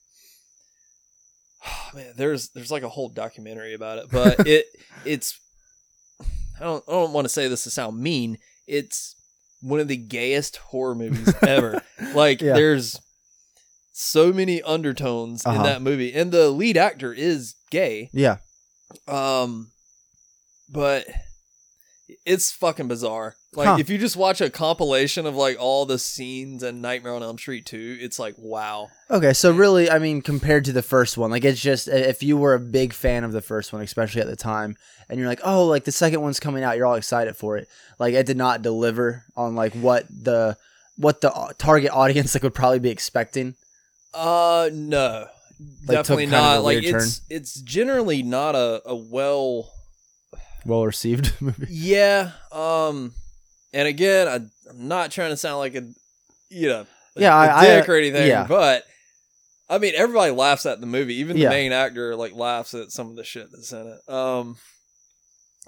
man, there's there's like a whole documentary about it, but it it's I don't I don't want to say this to sound mean. It's one of the gayest horror movies ever. like Yeah. there's so many undertones Uh-huh. in that movie, and the lead actor is gay. yeah Um, but it's fucking bizarre. Like Huh. if you just watch a compilation of like all the scenes in Nightmare on Elm Street 2, it's like wow. Okay, so really, I mean, compared to the first one, like it's just if you were a big fan of the first one, especially at the time, and you're like, oh, like the second one's coming out, you're all excited for it. Like it did not deliver on like what the what the target audience like would probably be expecting. Uh no. Like, Definitely a not. Like it's it's generally not a, a well Well received movie. yeah. Um and again, I I'm not trying to sound like a you know a, Yeah, a I- I, dick uh, or anything, yeah. but I mean everybody laughs at the movie. Even the Yeah. main actor like laughs at some of the shit that's in it. Um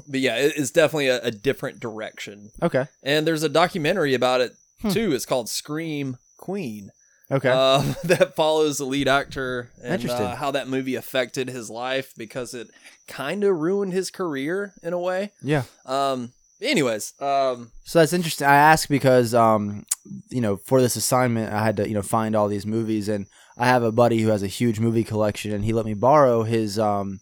but yeah, it, it's definitely a, a different direction. Okay. And there's a documentary about it Hmm. too. It's called Scream Queen. Okay. Um, that follows the lead actor and Interesting. uh, how that movie affected his life because it kind of ruined his career in a way. yeah. Um, anyways, um, So that's interesting. I ask because, um, you know, for this assignment, I had to, you know, find all these movies, and I have a buddy who has a huge movie collection, and he let me borrow his. Um,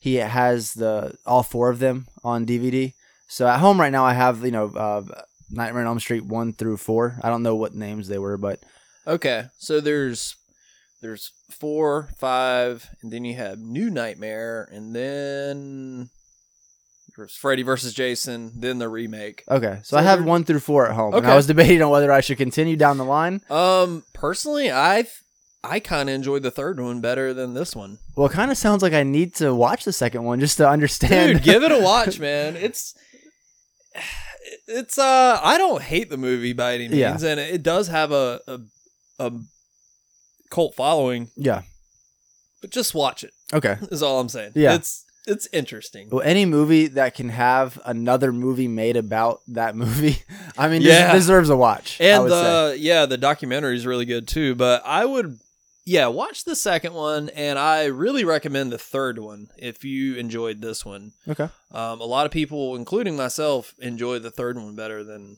he has the all four of them on DVD. So at home right now, I have you know, uh, Nightmare on Elm Street one through four. I don't know what names they were, but okay, so there's there's four, five, and then you have New Nightmare, and then there's Freddy versus Jason, then the remake. okay. So, So I have one through four at home, and I was debating on whether I should continue down the line. Um, personally, I I kind of enjoyed the third one better than this one. Well, it kind of sounds like I need to watch the second one just to understand. Dude, give it a watch, man. It's it's uh I don't hate the movie by any means, Yeah. and it does have a, a a cult following, yeah. but just watch it. Okay. Is all I'm saying. Yeah. it's it's interesting. Well, any movie that can have another movie made about that movie, I mean, Yeah. des- deserves a watch. And say. yeah, the documentary is really good too. But I would yeah watch the second one, and I really recommend the third one if you enjoyed this one. Okay. Um, a lot of people, including myself, enjoy the third one better than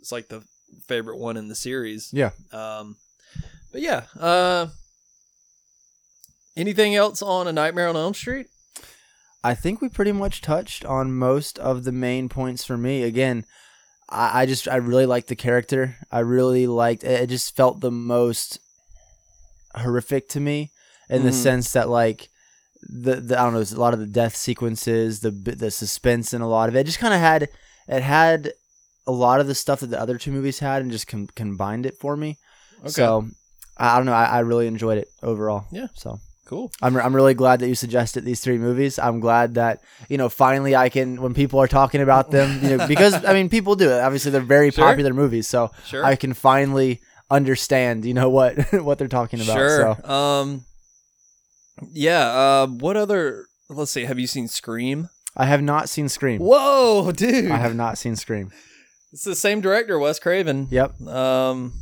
it's like the favorite one in the series. Yeah. Um, but yeah, uh, anything else on A Nightmare on Elm Street? I think we pretty much touched on most of the main points for me. Again, I, I just I really liked the character. I really liked it. It just felt the most horrific to me in the Mhm. sense that like the, the I don't know, a lot of the death sequences, the the suspense, and a lot of it, it just kind of had it had a lot of the stuff that the other two movies had, and just com- combined it for me. Okay. So I I don't know. I, I really enjoyed it overall. Yeah. So Cool. I'm, I'm really glad that you suggested these three movies. I'm glad that you know finally I can when people are talking about them, you know, because I mean people do it. Obviously, they're very Sure. popular movies, so Sure. I can finally understand, you know, what what they're talking about. Sure. So Um. Yeah. Uh. What other? Let's see. Have you seen Scream? I have not seen Scream. Whoa, dude! I have not seen Scream. It's the same director, Wes Craven. Yep. Um.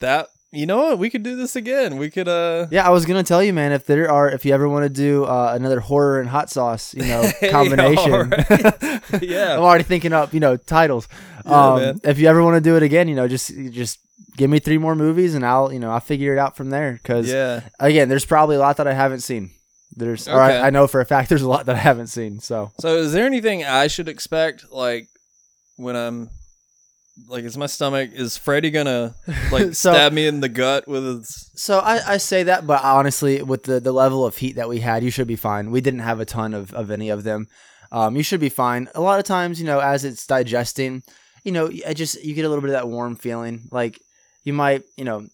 That you know what? We could do this again. We could. Uh. Yeah, I was gonna tell you, man. If there are, if you ever want to do uh, another horror and hot sauce, you know, Hey, combination. Yeah. I'm already thinking up, you know, titles. Yeah, um, man. If you ever want to do it again, you know, just just give me three more movies, and I'll, you know, I'll figure it out from there. Because Yeah. again, there's probably a lot that I haven't seen. There's, or Okay. I, I know for a fact there's a lot that I haven't seen. So So, is there anything I should expect, like when I'm, like, is my stomach is Freddy gonna like So- stab me in the gut with his? So I, I say that, but honestly, with the, the level of heat that we had, you should be fine. We didn't have a ton of, of any of them. Um, you should be fine. A lot of times, you know, as it's digesting, you know, I just you get a little bit of that warm feeling. Like you might, you know,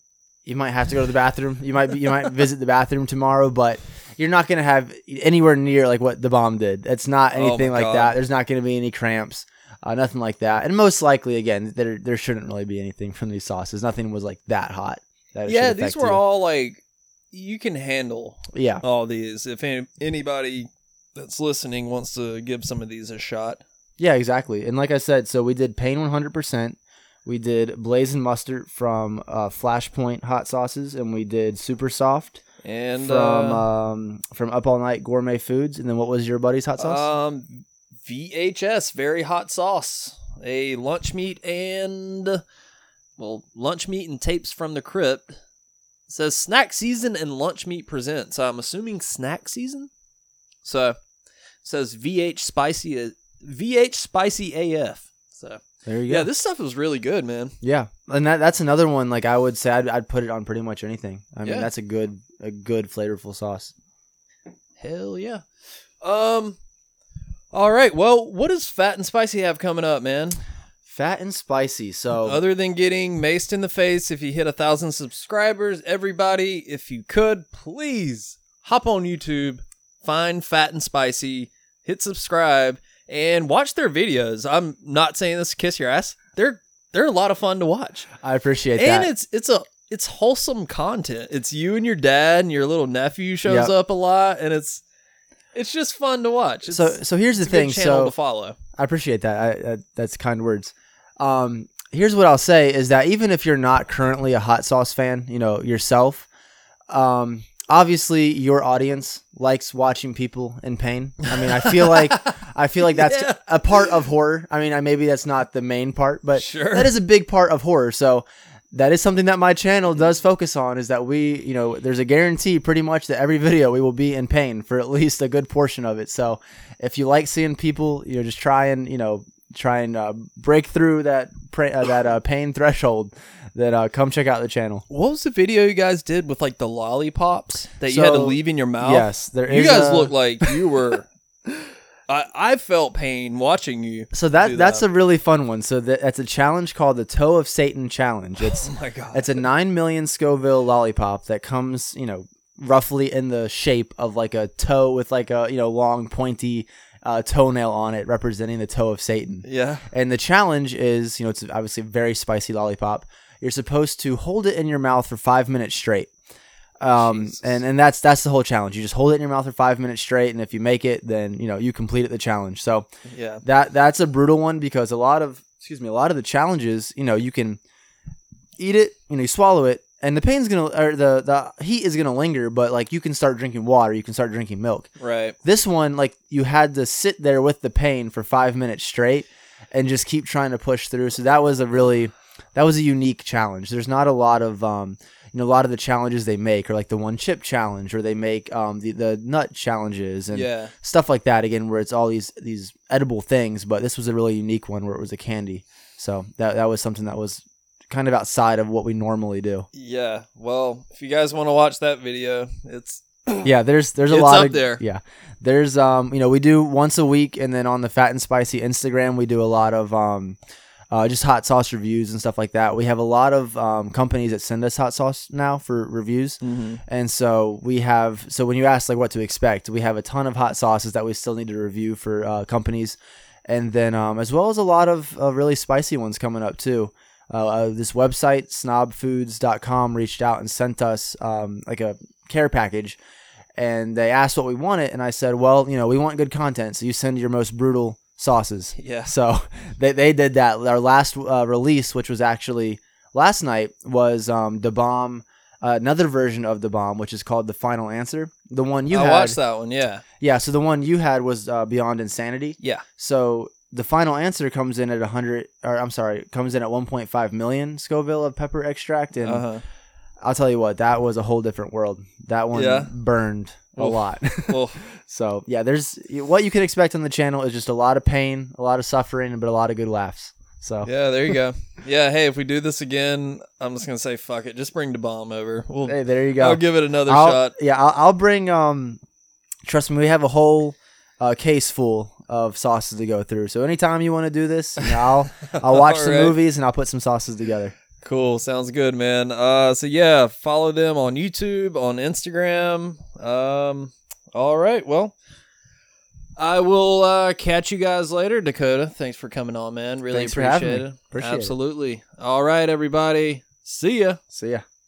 you might have to go to the bathroom. You might be, you might visit the bathroom tomorrow, but you're not gonna have anywhere near like what the bomb did. It's not Oh anything like God. that. There's not gonna be any cramps. Uh, nothing like that, and most likely, again, there there shouldn't really be anything from these sauces. Nothing was like that hot. That Yeah, these were you. all like you can handle Yeah. all these. If any, anybody that's listening wants to give some of these a shot, Yeah, exactly. And like I said, so we did Pain 100%. We did Blazing Mustard from uh, Flashpoint Hot Sauces, and we did Super Soft and from uh, um, from Up All Night Gourmet Foods. And then what was your buddy's hot sauce? um, VHS very hot sauce, a lunch meat and well, lunch meat and tapes from the crypt. It says snack season and lunch meat present. So I'm assuming snack season. So it says VH spicy VH spicy AF. So there you go. yeah, this stuff is really good, man. yeah, and that that's another one. Like I would say, I'd, I'd put it on pretty much anything. I mean, Yeah. that's a good a good flavorful sauce. Hell yeah. Um. All right. Well, what does Phat and Spicy have coming up, man? Phat and Spicy. So Other than getting maced in the face, if you hit a thousand subscribers, everybody, if you could, please hop on YouTube, find Phat and Spicy, hit subscribe, and watch their videos. I'm not saying this to kiss your ass. They're they're a lot of fun to watch, I appreciate and that. And it's it's a it's wholesome content. It's you and your dad and your little nephew shows Yep. up a lot, and it's it's just fun to watch. It's, so so here's the it's a good thing. channel So to follow. I appreciate that. I, I, that's kind words. Um, here's what I'll say is that even if you're not currently a hot sauce fan, you know yourself, um, obviously your audience likes watching people in pain. I mean, I feel like I feel like that's Yeah. a part of horror. I mean, I, maybe that's not the main part, but Sure. that is a big part of horror. So that is something that my channel does focus on is that we, you know, there's a guarantee pretty much that every video we will be in pain for at least a good portion of it. So if you like seeing people, you know, just try and, you know, try and uh, break through that pra- uh, that uh, pain threshold, then uh, come check out the channel. What was the video you guys did with like the lollipops that you had to leave in your mouth? Yes, there you guys a- look like you were. I I felt pain watching you. So that, that's that. a really fun one. So that, that's a challenge called the Toe of Satan Challenge. It's Oh my god! It's a nine million Scoville lollipop that comes, you know, roughly in the shape of like a toe with like a you know long pointy uh, toenail on it, representing the toe of Satan. yeah. And the challenge is, you know, it's obviously a very spicy lollipop. You're supposed to hold it in your mouth for five minutes straight. Um, and, and that's that's the whole challenge. You just hold it in your mouth for five minutes straight, and if you make it, then you know you completed the challenge. So Yeah. that that's a brutal one because a lot of excuse me a lot of the challenges you know you can eat it you know you swallow it and the pain's gonna or the the heat is gonna linger but like you can start drinking water you can start drinking milk Right. this one like you had to sit there with the pain for five minutes straight and just keep trying to push through so that was a really that was a unique challenge there's not a lot of um you know a lot of the challenges they make are like the one chip challenge or they make um the, the nut challenges and Yeah. stuff like that again where it's all these these edible things but this was a really unique one where it was a candy so that that was something that was kind of outside of what we normally do Yeah. Well, if you guys want to watch that video, it's yeah there's there's a It's lot up of there. yeah there's um you know we do once a week and then on the Phat and Spicy instagram we do a lot of um uh, just hot sauce reviews and stuff like that. We have a lot of um, companies that send us hot sauce now for reviews. And so we have so when you ask like what to expect we have a ton of hot sauces that we still need to review for uh, companies. And then um, as well as a lot of uh, really spicy ones coming up too. Uh, uh, this website snobfoods.com reached out and sent us um, like a care package. And they asked what we wanted and i said well you know we want good content so you send your most brutal sauces Yeah. so they, they did that our last uh, release which was actually last night was um, the bomb uh, another version of the bomb which is called the final answer the one you I had watched that one. Yeah. yeah so the one you had was uh, beyond insanity Yeah. so the final answer comes in at 100 or i'm sorry comes in at 1.5 million scoville of pepper extract and Uh-huh. I'll tell you what, that was a whole different world. That one Yeah. burned a Oof. lot. So yeah, there's what you can expect on the channel is just a lot of pain, a lot of suffering, but a lot of good laughs. So yeah, there you go. Yeah, hey, if we do this again, I'm just gonna say fuck it. Just bring the bomb over. We'll, hey, there you go. I'll give it another I'll- shot. Yeah, I'll, I'll bring. Um, trust me, we have a whole uh, case full of sauces to go through. So anytime you want to do this, you know, I'll I'll watch some Alright. movies and I'll put some sauces together. Cool. Sounds good, man. Uh, so yeah, follow them on YouTube, on Instagram. Um, all right. Well, I will uh, catch you guys later, Dakota. Thanks for coming on, man. Really Thanks appreciate it. Appreciate it. Absolutely. All right, everybody. See ya. See ya.